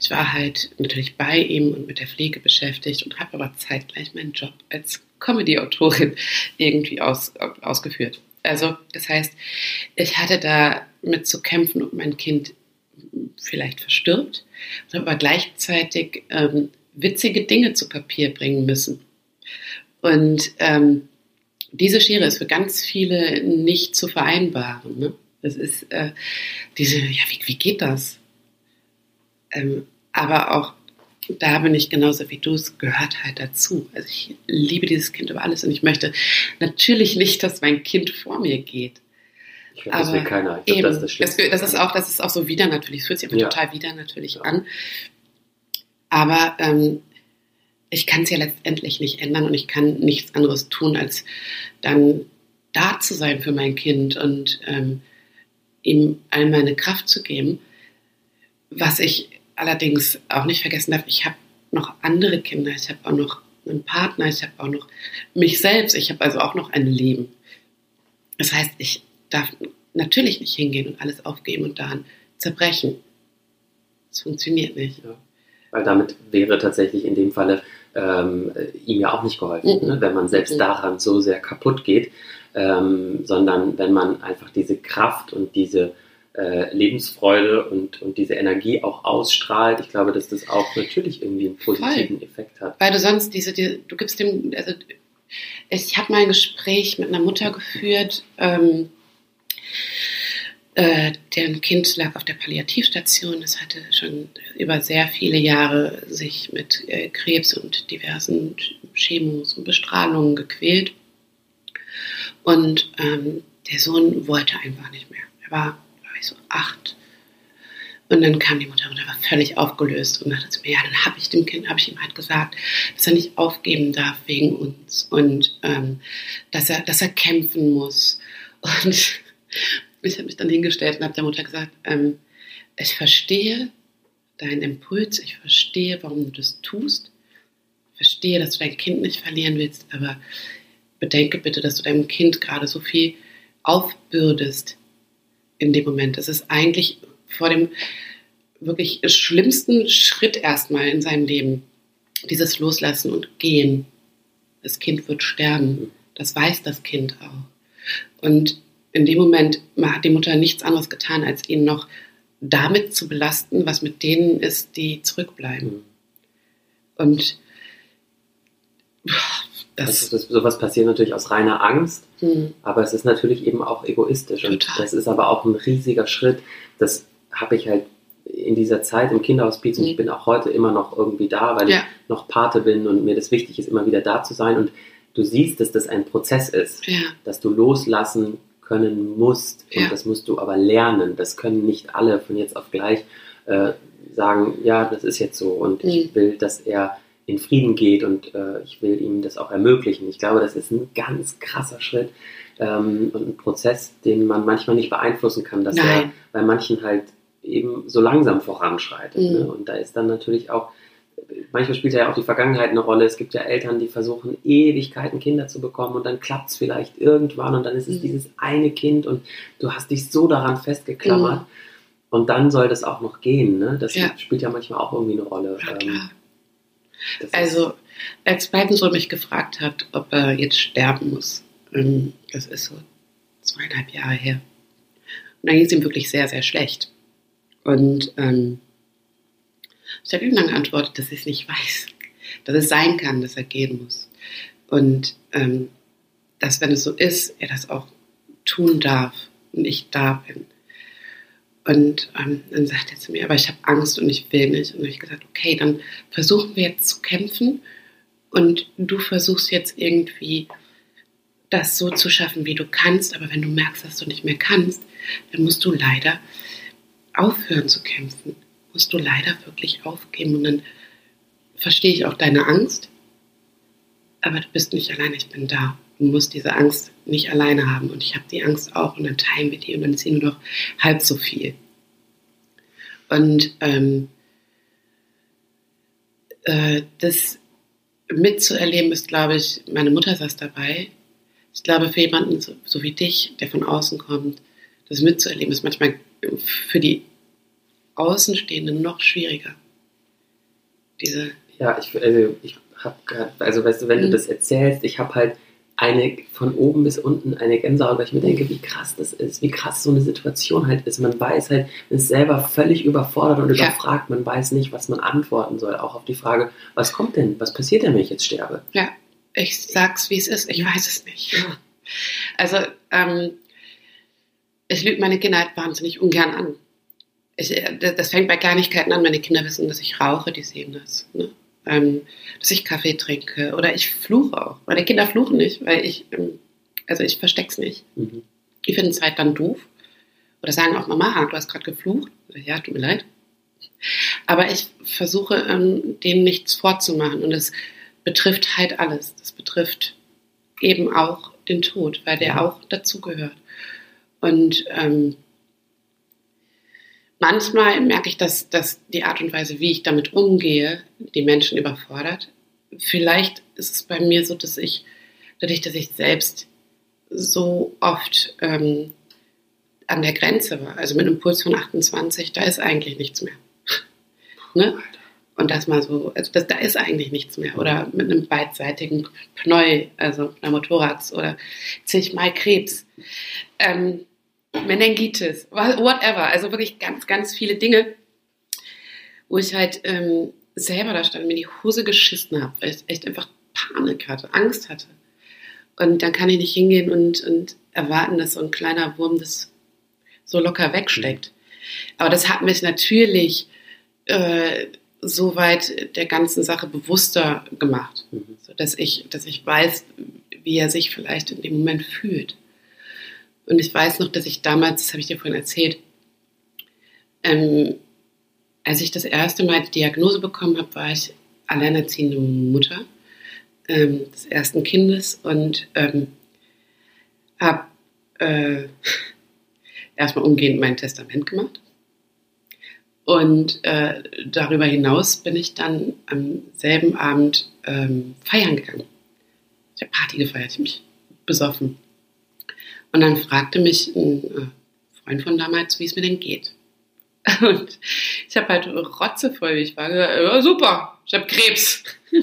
ich war halt natürlich bei ihm und mit der Pflege beschäftigt und habe aber zeitgleich meinen Job als Comedy-Autorin irgendwie aus, ausgeführt. Also das heißt, ich hatte da mit zu kämpfen, ob mein Kind vielleicht verstirbt, aber gleichzeitig ähm, witzige Dinge zu Papier bringen müssen. Und ähm, diese Schere ist für ganz viele nicht zu vereinbaren. Ne? Das ist äh, diese, ja, wie, wie geht das? Ähm, aber auch da bin ich genauso wie du, es gehört halt dazu. Also ich liebe dieses Kind über alles und ich möchte natürlich nicht, dass mein Kind vor mir geht. Ich glaube, das will keiner. Ich glaube, das ist das Das, das, ist auch, das ist auch so wieder natürlich. Es fühlt sich aber Ja. total wieder natürlich Ja. an. Aber ähm, ich kann es ja letztendlich nicht ändern und ich kann nichts anderes tun, als dann da zu sein für mein Kind und ähm, ihm all meine Kraft zu geben. Was ich allerdings auch nicht vergessen darf, ich habe noch andere Kinder, ich habe auch noch einen Partner, ich habe auch noch mich selbst, ich habe also auch noch ein Leben. Das heißt, ich darf natürlich nicht hingehen und alles aufgeben und daran zerbrechen. Das funktioniert nicht. Ja. Weil damit wäre tatsächlich in dem Falle ähm, ihm ja auch nicht geholfen, mhm. ne? wenn man selbst mhm. daran so sehr kaputt geht, ähm, sondern wenn man einfach diese Kraft und diese äh, Lebensfreude und, und diese Energie auch ausstrahlt. Ich glaube, dass das auch natürlich irgendwie einen positiven Voll. Effekt hat. Weil du sonst diese, die, du gibst dem, also ich habe mal ein Gespräch mit einer Mutter geführt, ähm, äh, deren Kind lag auf der Palliativstation. Es hatte schon über sehr viele Jahre sich mit äh, Krebs und diversen Chemos und Bestrahlungen gequält. Und ähm, der Sohn wollte einfach nicht mehr. Er war, glaube ich, so acht. Und dann kam die Mutter und er war völlig aufgelöst und sagte zu mir, ja, dann habe ich dem Kind, habe ich ihm halt gesagt, dass er nicht aufgeben darf wegen uns und ähm, dass, er, dass er kämpfen muss. Und ich habe mich dann hingestellt und habe der Mutter gesagt, ähm, ich verstehe deinen Impuls, ich verstehe, warum du das tust, ich verstehe, dass du dein Kind nicht verlieren willst, aber bedenke bitte, dass du deinem Kind gerade so viel aufbürdest in dem Moment. Es ist eigentlich vor dem wirklich schlimmsten Schritt erstmal in seinem Leben, dieses Loslassen und Gehen. Das Kind wird sterben. Das weiß das Kind auch. Und in dem Moment hat die Mutter nichts anderes getan, als ihn noch damit zu belasten, was mit denen ist, die zurückbleiben. Mhm. Und das, das, sowas passiert natürlich aus reiner Angst, mhm. aber es ist natürlich eben auch egoistisch. Total. Und das ist aber auch ein riesiger Schritt. Das habe ich halt in dieser Zeit im Kinderhospiz und ich mhm. bin auch heute immer noch irgendwie da, weil ja. ich noch Pate bin und mir das wichtig ist, immer wieder da zu sein. Und du siehst, dass das ein Prozess ist, ja. dass du loslassen können musst. Und ja. das musst du aber lernen. Das können nicht alle von jetzt auf gleich äh, sagen, ja, das ist jetzt so und mhm. ich will, dass er in Frieden geht und äh, ich will ihm das auch ermöglichen. Ich glaube, das ist ein ganz krasser Schritt ähm, und ein Prozess, den man manchmal nicht beeinflussen kann, dass Nein. er bei manchen halt eben so langsam voranschreitet. Mhm. Ne? Und da ist dann natürlich auch manchmal spielt ja auch die Vergangenheit eine Rolle. Es gibt ja Eltern, die versuchen Ewigkeiten Kinder zu bekommen und dann klappt es vielleicht irgendwann und dann ist es mhm. dieses eine Kind und du hast dich so daran festgeklammert. Mhm. Und dann soll das auch noch gehen. Ne? Das ja. spielt ja manchmal auch irgendwie eine Rolle. Ja, ähm, also, als Beidensohn mich gefragt hat, ob er jetzt sterben muss, ähm, das ist so zweieinhalb Jahre her. Und dann ging es ihm wirklich sehr, sehr schlecht. Und ähm, ich habe ihm dann geantwortet, dass ich es nicht weiß. Dass es sein kann, dass er gehen muss. Und ähm, dass, wenn es so ist, er das auch tun darf und ich da bin. Und ähm, dann sagt er zu mir, aber ich habe Angst und ich will nicht. Und ich gesagt, okay, dann versuchen wir jetzt zu kämpfen und du versuchst jetzt irgendwie das so zu schaffen, wie du kannst. Aber wenn du merkst, dass du nicht mehr kannst, dann musst du leider aufhören zu kämpfen musst du leider wirklich aufgeben. Und dann verstehe ich auch deine Angst, aber du bist nicht alleine, ich bin da. Du musst diese Angst nicht alleine haben und ich habe die Angst auch und dann teilen wir die und dann sie nur noch halb so viel. Und ähm, äh, das mitzuerleben ist, glaube ich, meine Mutter saß dabei. Ich glaube, für jemanden so, so wie dich, der von außen kommt, das mitzuerleben ist manchmal für die Außenstehenden noch schwieriger. Diese. Ja, ich, also ich habe gerade, also weißt du, wenn mhm. du das erzählst, ich habe halt eine von oben bis unten eine Gänsehaut, weil ich mir denke, wie krass das ist, wie krass so eine Situation halt ist. Man weiß halt, man ist selber völlig überfordert und überfragt, ja. man weiß nicht, was man antworten soll, auch auf die Frage, was kommt denn, was passiert denn, wenn ich jetzt sterbe? Ja, ich sag's, wie es ist, ich weiß es nicht. Ja. Also, ähm, ich lüge meine Kinder halt wahnsinnig ungern an ich, äh, das fängt bei Kleinigkeiten an. Meine Kinder wissen, dass ich rauche, die sehen das. Ne? Ähm, dass ich Kaffee trinke oder ich fluche auch. Meine Kinder fluchen nicht, weil ich, ähm, also ich versteck's nicht. Mhm. Die finden es halt dann doof. Oder sagen auch, Mama, du hast gerade geflucht. Ja, tut mir leid. Aber ich versuche, ähm, denen nichts vorzumachen. Und es betrifft halt alles. Das betrifft eben auch den Tod, weil der auch dazugehört. Und ähm, manchmal merke ich, dass, dass die Art und Weise, wie ich damit umgehe, die Menschen überfordert. Vielleicht ist es bei mir so, dass ich, dadurch, dass ich selbst so oft ähm, an der Grenze war, also mit einem Puls von 28, da ist eigentlich nichts mehr. <laughs> ne? Und das mal so, also das, da ist eigentlich nichts mehr. Oder mit einem beidseitigen Pneu, also Pneumothorax oder zigmal Krebs. Ähm, Meningitis, whatever. Also wirklich ganz, ganz viele Dinge, wo ich halt ähm, selber da stand, mir die Hose geschissen habe, weil ich echt einfach Panik hatte, Angst hatte. Und dann kann ich nicht hingehen und, und erwarten, dass so ein kleiner Wurm das so locker wegsteckt. Aber das hat mich natürlich äh, soweit der ganzen Sache bewusster gemacht, mhm. dass ich, dass ich weiß, wie er sich vielleicht in dem Moment fühlt. Und ich weiß noch, dass ich damals, das habe ich dir vorhin erzählt, ähm, als ich das erste Mal die Diagnose bekommen habe, war ich alleinerziehende Mutter ähm, des ersten Kindes und ähm, habe äh, <laughs> erstmal umgehend mein Testament gemacht. Und äh, darüber hinaus bin ich dann am selben Abend ähm, feiern gegangen. Ich habe Party gefeiert, ich mich besoffen. Und dann fragte mich ein äh, Freund von damals, wie es mir denn geht. <laughs> Und ich habe halt rotzevoll, wie ich war, gesagt, ja, super, ich habe Krebs. <laughs>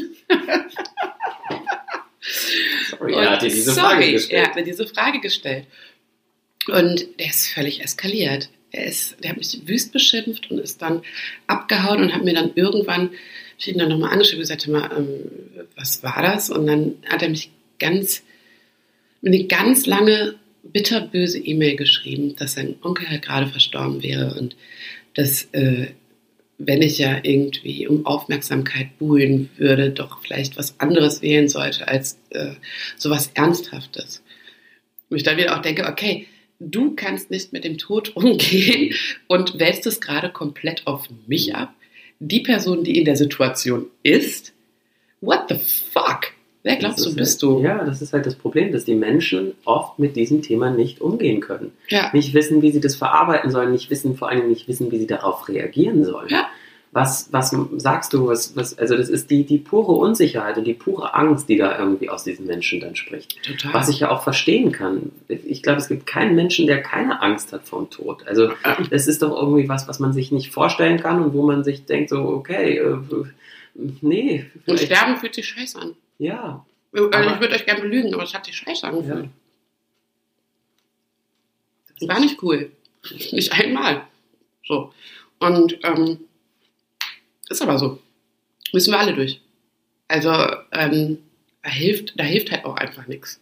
sorry, er hat dir diese sorry, Frage gestellt. Er hat mir diese Frage gestellt. Und der ist völlig eskaliert. Er ist, der hat mich wüst beschimpft und ist dann abgehauen und hat mir dann irgendwann, ich ihn dann nochmal angeschrieben und gesagt, mal, ähm, was war das? Und dann hat er mich ganz, eine ganz lange bitterböse E-Mail geschrieben, dass sein Onkel halt gerade verstorben wäre und dass, äh, wenn ich ja irgendwie um Aufmerksamkeit buhlen würde, doch vielleicht was anderes wählen sollte als äh, sowas Ernsthaftes. Und ich dann wieder auch denke, okay, du kannst nicht mit dem Tod umgehen und wälzt es gerade komplett auf mich ab. Die Person, die in der Situation ist, what the fuck? Wer glaubst du, bist halt, du? Ja, das ist halt das Problem, dass die Menschen oft mit diesem Thema nicht umgehen können. Ja. Nicht wissen, wie sie das verarbeiten sollen, nicht wissen, vor allem nicht wissen, wie sie darauf reagieren sollen. Ja. Was, was sagst du? Was, was, also das ist die, die pure Unsicherheit und die pure Angst, die da irgendwie aus diesen Menschen dann spricht. Total. Was ich ja auch verstehen kann. Ich glaube, es gibt keinen Menschen, der keine Angst hat vor dem Tod. Also das ist doch irgendwie was, was man sich nicht vorstellen kann und wo man sich denkt, so, okay, äh, nee. Und Sterben fühlt sich scheiße an. Ja. Also ich würde euch gerne belügen, aber es hat sich scheiße angefühlt. Ja. Das war nicht cool. <laughs> Nicht einmal. So. Und ähm, ist aber so. Müssen wir alle durch. Also ähm, da, hilft, da hilft halt auch einfach nichts.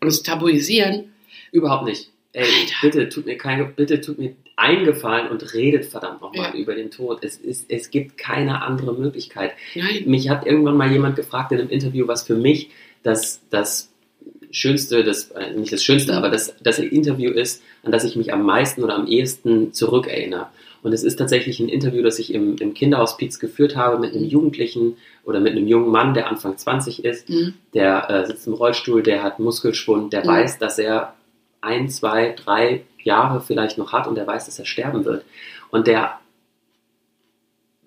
Und das Tabuisieren. Überhaupt nicht. Ey, Alter. bitte tut mir keine, bitte tut mir eingefallen und redet verdammt nochmal ja. über den Tod. Es, ist, es gibt keine andere Möglichkeit. Nein. Mich hat irgendwann mal jemand gefragt in einem Interview, was für mich das, das Schönste, das, äh, nicht das Schönste, mhm. aber das, das Interview ist, an das ich mich am meisten oder am ehesten zurückerinnere. Und es ist tatsächlich ein Interview, das ich im, im Kinderhospiz geführt habe mit einem mhm. Jugendlichen oder mit einem jungen Mann, der Anfang 20 ist, mhm. der äh, sitzt im Rollstuhl, der hat Muskelschwund, der mhm. weiß, dass er ein, zwei, drei Jahre vielleicht noch hat und der weiß, dass er sterben wird. Und der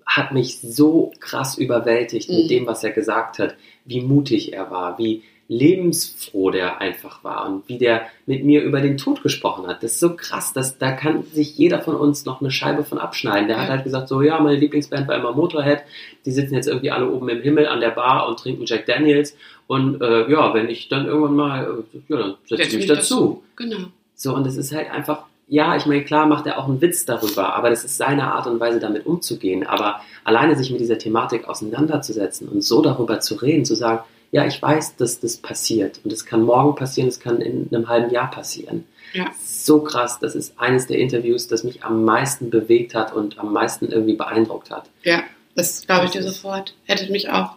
hat mich so krass überwältigt mhm. mit dem, was er gesagt hat, wie mutig er war, wie lebensfroh der einfach war und wie der mit mir über den Tod gesprochen hat. Das ist so krass, dass da kann sich jeder von uns noch eine Scheibe von abschneiden. Der hat halt gesagt, so ja, meine Lieblingsband war immer Motorhead, die sitzen jetzt irgendwie alle oben im Himmel an der Bar und trinken Jack Daniels und äh, ja, wenn ich dann irgendwann mal, äh, ja, dann setze ich mich dazu. dazu. Genau. So, und es ist halt einfach, ja, ich meine, klar macht er auch einen Witz darüber, aber das ist seine Art und Weise, damit umzugehen. Aber alleine sich mit dieser Thematik auseinanderzusetzen und so darüber zu reden, zu sagen, ja, ich weiß, dass das passiert und es kann morgen passieren, es kann in einem halben Jahr passieren. Ja. So krass, das ist eines der Interviews, das mich am meisten bewegt hat und am meisten irgendwie beeindruckt hat. Ja, das glaube ich dir sofort. Hättet mich auch.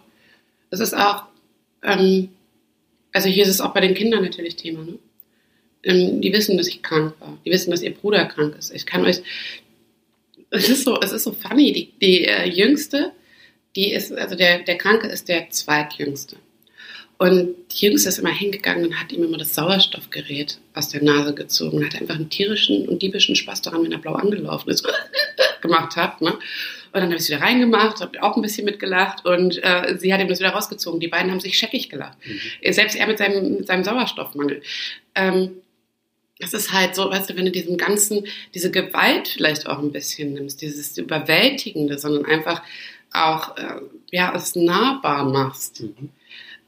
Das ist auch, ähm, also hier ist es auch bei den Kindern natürlich Thema, ne? Ähm, die wissen, dass ich krank war. Die wissen, dass ihr Bruder krank ist. Ich kann euch, es ist so, es ist so funny, die, die äh, Jüngste, die ist, also der, der Kranke ist der Zweitjüngste. Und die Jüngste ist immer hingegangen und hat ihm immer das Sauerstoffgerät aus der Nase gezogen und hat einfach einen tierischen und diebischen Spaß daran, wenn er blau angelaufen ist, <laughs> gemacht hat. Ne? Und dann habe ich es wieder reingemacht, habe auch ein bisschen mitgelacht und äh, sie hat ihm das wieder rausgezogen. Die beiden haben sich scheckig gelacht. Mhm. Selbst er mit seinem, mit seinem Sauerstoffmangel. Ähm, das ist halt so, weißt du, wenn du diesen ganzen, diese Gewalt vielleicht auch ein bisschen nimmst, dieses Überwältigende, sondern einfach auch, äh, ja, es nahbar machst. Mhm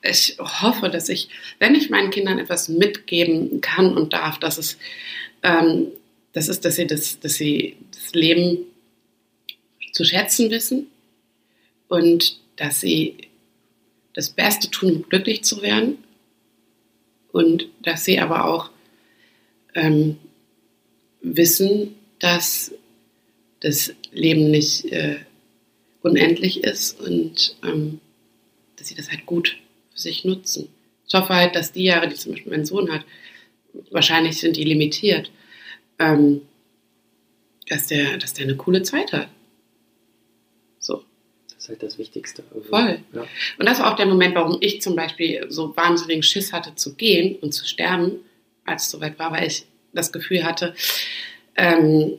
ich hoffe, dass ich, wenn ich meinen Kindern etwas mitgeben kann und darf, dass es, ähm, das ist, dass sie das, dass sie das Leben zu schätzen wissen und dass sie das Beste tun, um glücklich zu werden und dass sie aber auch ähm, wissen, dass das Leben nicht äh, unendlich ist und ähm, dass sie das halt gut für sich nutzen. Ich hoffe halt, dass die Jahre, die zum Beispiel mein Sohn hat, wahrscheinlich sind die limitiert, ähm, dass, der, dass der eine coole Zeit hat. So. Das ist halt das Wichtigste. Also, Voll. Ja. Und das war auch der Moment, warum ich zum Beispiel so wahnsinnigen Schiss hatte zu gehen und zu sterben, als es soweit war, weil ich das Gefühl hatte, ähm,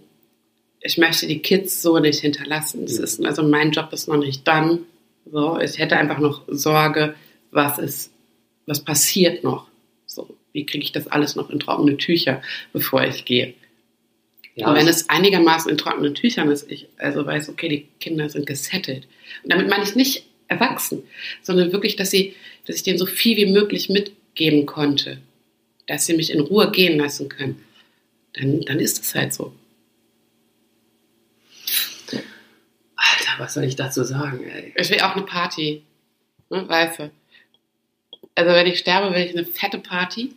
ich möchte die Kids so nicht hinterlassen. Das ist, also mein Job ist noch nicht dann. So, ich hätte einfach noch Sorge, was ist, was passiert noch? So, wie kriege ich das alles noch in trockene Tücher, bevor ich gehe? Ja, und wenn es einigermaßen in trockenen Tüchern ist, ich also weiß, okay, die Kinder sind gesettelt. Und damit meine ich nicht erwachsen, sondern wirklich, dass sie, dass ich denen so viel wie möglich mitgeben konnte, dass sie mich in Ruhe gehen lassen können. Dann, dann ist es halt so. Alter, was soll ich dazu sagen, ey? Ich will auch eine Party. Ne, weißt du? Also wenn ich sterbe, will ich eine fette Party.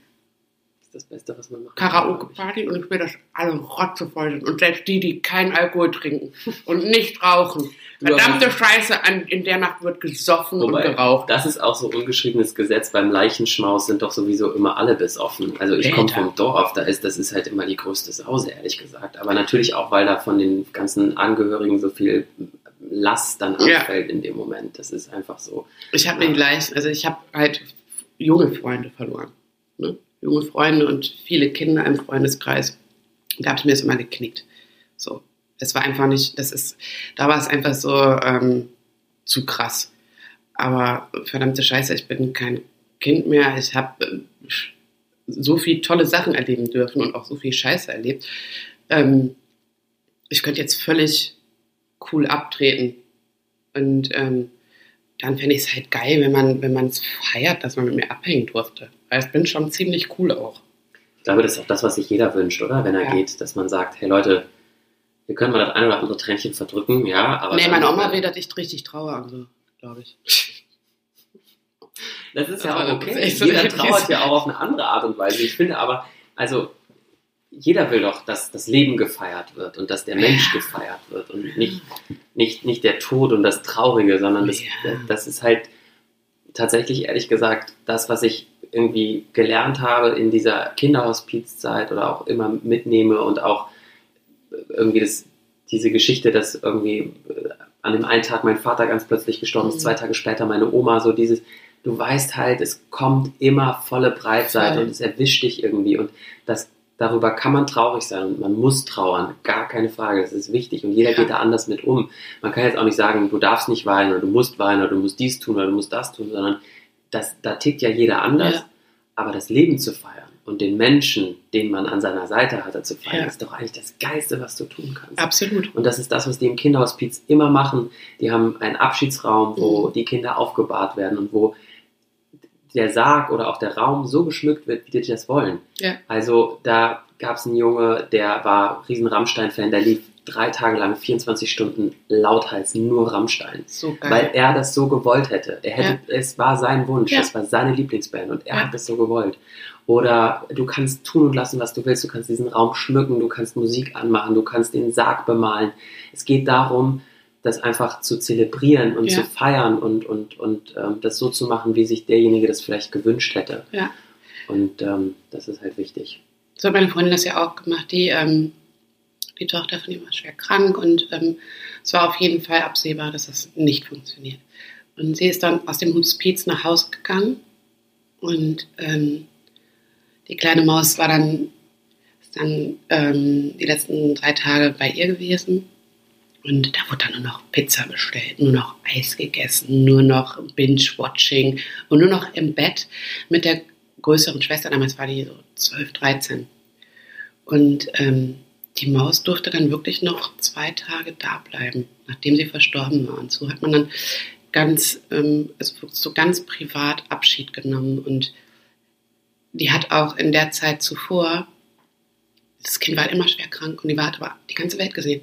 Das Beste, was man macht. Karaoke-Party und ich will, dass alle rotzevoll sind. Und selbst die, die keinen Alkohol trinken und nicht rauchen. <laughs> Verdammte Scheiße, an, in der Nacht wird gesoffen Wobei, und geraucht. Das ist auch so ungeschriebenes Gesetz. Beim Leichenschmaus sind doch sowieso immer alle besoffen. Also ich komme vom Dorf, da ist, das ist halt immer die größte Sause, ehrlich gesagt. Aber natürlich auch, weil da von den ganzen Angehörigen so viel Last dann anfällt ja. in dem Moment. Das ist einfach so. Ich habe ja. mir gleich, also ich habe halt junge Freunde verloren. Ne? Junge Freunde und viele Kinder im Freundeskreis. Da habe ich mir das immer geknickt. So. Es war einfach nicht, das ist, da war es einfach so ähm, zu krass. Aber verdammte Scheiße, ich bin kein Kind mehr. Ich habe äh, so viele tolle Sachen erleben dürfen und auch so viel Scheiße erlebt. Ähm, ich könnte jetzt völlig cool abtreten. Und ähm, dann fände ich es halt geil, wenn man wenn es feiert, dass man mit mir abhängen durfte. Weil ich bin schon ziemlich cool auch. Ich glaube, das ist auch das, was sich jeder wünscht, oder? Wenn er ja. geht, dass man sagt, hey Leute, wir können mal das eine oder andere Tränchen verdrücken, ja, aber. Nee, meine Oma will, dass ich richtig trauer, also, glaube ich. Das ist ja auch okay. Jeder trauert ja auch auf eine andere Art und Weise. Ich finde aber, also jeder will doch, dass das Leben gefeiert wird und dass der Mensch gefeiert wird und nicht, nicht, nicht der Tod und das Traurige, sondern das, das ist halt tatsächlich, ehrlich gesagt, das, was ich irgendwie gelernt habe in dieser Kinderhospizzeit oder auch immer mitnehme und auch irgendwie das, diese Geschichte, dass irgendwie äh, an dem einen Tag mein Vater ganz plötzlich gestorben ist, mhm. zwei Tage später meine Oma, so dieses, du weißt halt, es kommt immer volle Breitseite und es erwischt dich irgendwie und das darüber kann man traurig sein und man muss trauern, gar keine Frage, das ist wichtig und jeder ja. geht da anders mit um. Man kann jetzt auch nicht sagen, du darfst nicht weinen oder du musst weinen oder du musst dies tun oder du musst das tun, sondern das, da tickt ja jeder anders. Ja. Aber das Leben zu feiern und den Menschen, den man an seiner Seite hatte, zu feiern, ja. ist doch eigentlich das Geiste, was du tun kannst. Absolut. Und das ist das, was die im Kinderhospiz immer machen. Die haben einen Abschiedsraum, wo mhm. die Kinder aufgebahrt werden und wo der Sarg oder auch der Raum so geschmückt wird, wie die das wollen. Ja. Also da gab es einen Junge, der war riesen Rammstein-Fan, der lief drei Tage lang 24 Stunden lauthals nur Rammstein. So weil er das so gewollt hätte. Er hätte ja. Es war sein Wunsch, ja. es war seine Lieblingsband und er ja. hat das so gewollt. Oder du kannst tun und lassen, was du willst. Du kannst diesen Raum schmücken, du kannst Musik anmachen, du kannst den Sarg bemalen. Es geht darum, das einfach zu zelebrieren und ja. zu feiern und, und, und ähm, das so zu machen, wie sich derjenige das vielleicht gewünscht hätte. Ja. Und ähm, das ist halt wichtig. So hat meine Freundin das ja auch gemacht. Die, ähm, die Tochter von ihm war schwer krank und ähm, es war auf jeden Fall absehbar, dass das nicht funktioniert. Und sie ist dann aus dem Hospiz nach Hause gegangen Und ähm, die kleine Maus war dann, ist dann ähm, die letzten drei Tage bei ihr gewesen. Und da wurde dann nur noch Pizza bestellt, nur noch Eis gegessen, nur noch Binge-Watching und nur noch im Bett mit der größeren Schwester. Damals war die so 12, 13. Und ähm, die Maus durfte dann wirklich noch zwei Tage da bleiben, nachdem sie verstorben war. Und so hat man dann ganz, ähm, also so ganz privat Abschied genommen. Und die hat auch in der Zeit zuvor, das Kind war immer schwer krank und die hat aber die ganze Welt gesehen.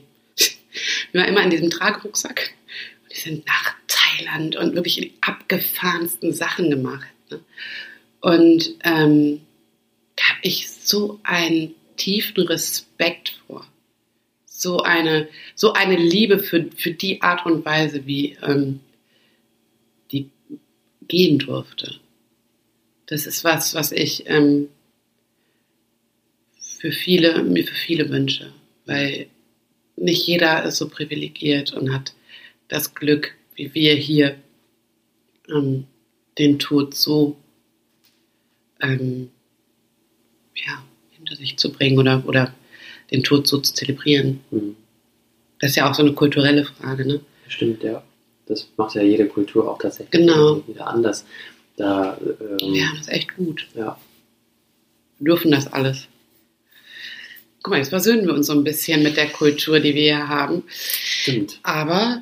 Wir waren immer in diesem Tragerucksack und die sind nach Thailand und wirklich die abgefahrensten Sachen gemacht. Ne? Und ähm, da habe ich so einen tiefen Respekt vor. So eine, so eine Liebe für, für die Art und Weise, wie ähm, die gehen durfte. Das ist was, was ich ähm, für viele, mir für viele wünsche, weil nicht jeder ist so privilegiert und hat das Glück, wie wir hier, ähm, den Tod so ähm, ja, hinter sich zu bringen oder, oder den Tod so zu zelebrieren. Mhm. Das ist ja auch so eine kulturelle Frage, ne? Stimmt, ja. Das macht ja jede Kultur auch tatsächlich genau. wieder anders. Da, ähm, ja, das ist echt gut. Ja. Wir dürfen das alles. Guck mal, jetzt versöhnen wir uns so ein bisschen mit der Kultur, die wir hier haben. Stimmt. Aber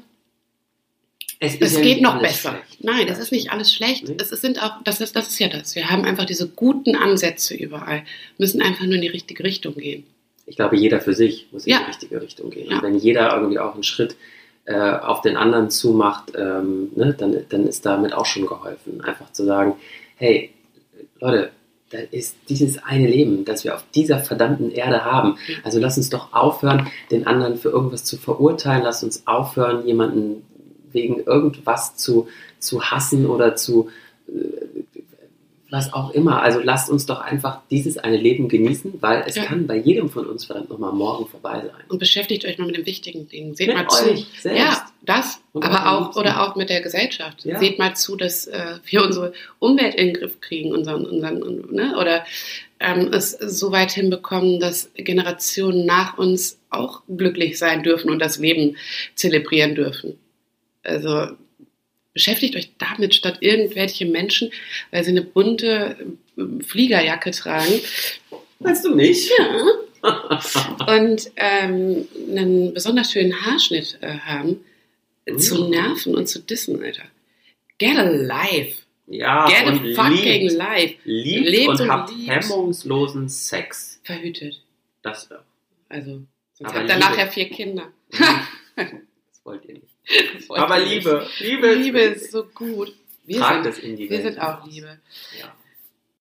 es, es ja geht noch besser. schlecht. Nein, es ist nicht alles schlecht. Nee. Es sind auch, das ist, das ist ja das. Wir haben einfach diese guten Ansätze überall. Müssen einfach nur in die richtige Richtung gehen. Ich glaube, jeder für sich muss in Ja. die richtige Richtung gehen. Ja. Und wenn jeder irgendwie auch einen Schritt äh, auf den anderen zumacht, ähm, ne, dann, dann ist damit auch schon geholfen. Einfach zu sagen, hey, Leute, da ist dieses eine Leben, das wir auf dieser verdammten Erde haben. Also lass uns doch aufhören, den anderen für irgendwas zu verurteilen. Lass uns aufhören, jemanden wegen irgendwas zu, zu hassen oder zu äh, was auch immer. Also lasst uns doch einfach dieses eine Leben genießen, weil es Ja. kann bei jedem von uns verdammt nochmal morgen vorbei sein. Und beschäftigt euch mal mit den wichtigen Dingen. Seht Mit mal zu. euch selbst. Ja, das, Und aber auch auch, oder auch mit der Gesellschaft. Ja. Seht mal zu, dass äh, wir unsere Umwelt in den Griff kriegen, unseren, unseren, ne? oder ähm, es so weit hinbekommen, dass Generationen nach uns auch glücklich sein dürfen und das Leben zelebrieren dürfen. Also beschäftigt euch damit, statt irgendwelche Menschen, weil sie eine bunte äh, Fliegerjacke tragen, Meinst du nicht? <laughs> und ähm, einen besonders schönen Haarschnitt äh, haben, äh, zu Mm. nerven und zu dissen, Alter. Get a life. Ja, Get a fucking liebt, life. liebt Lebt und und habt liebt. hemmungslosen Sex. Verhütet. Das, äh, Also, sonst Aber habt ihr nachher vier Kinder. <laughs> das wollt ihr nicht. <laughs> Aber. Liebe, Liebe, Liebe ist so gut. Wir tragt sind, es in die wir Welt sind auch. Liebe. Ja.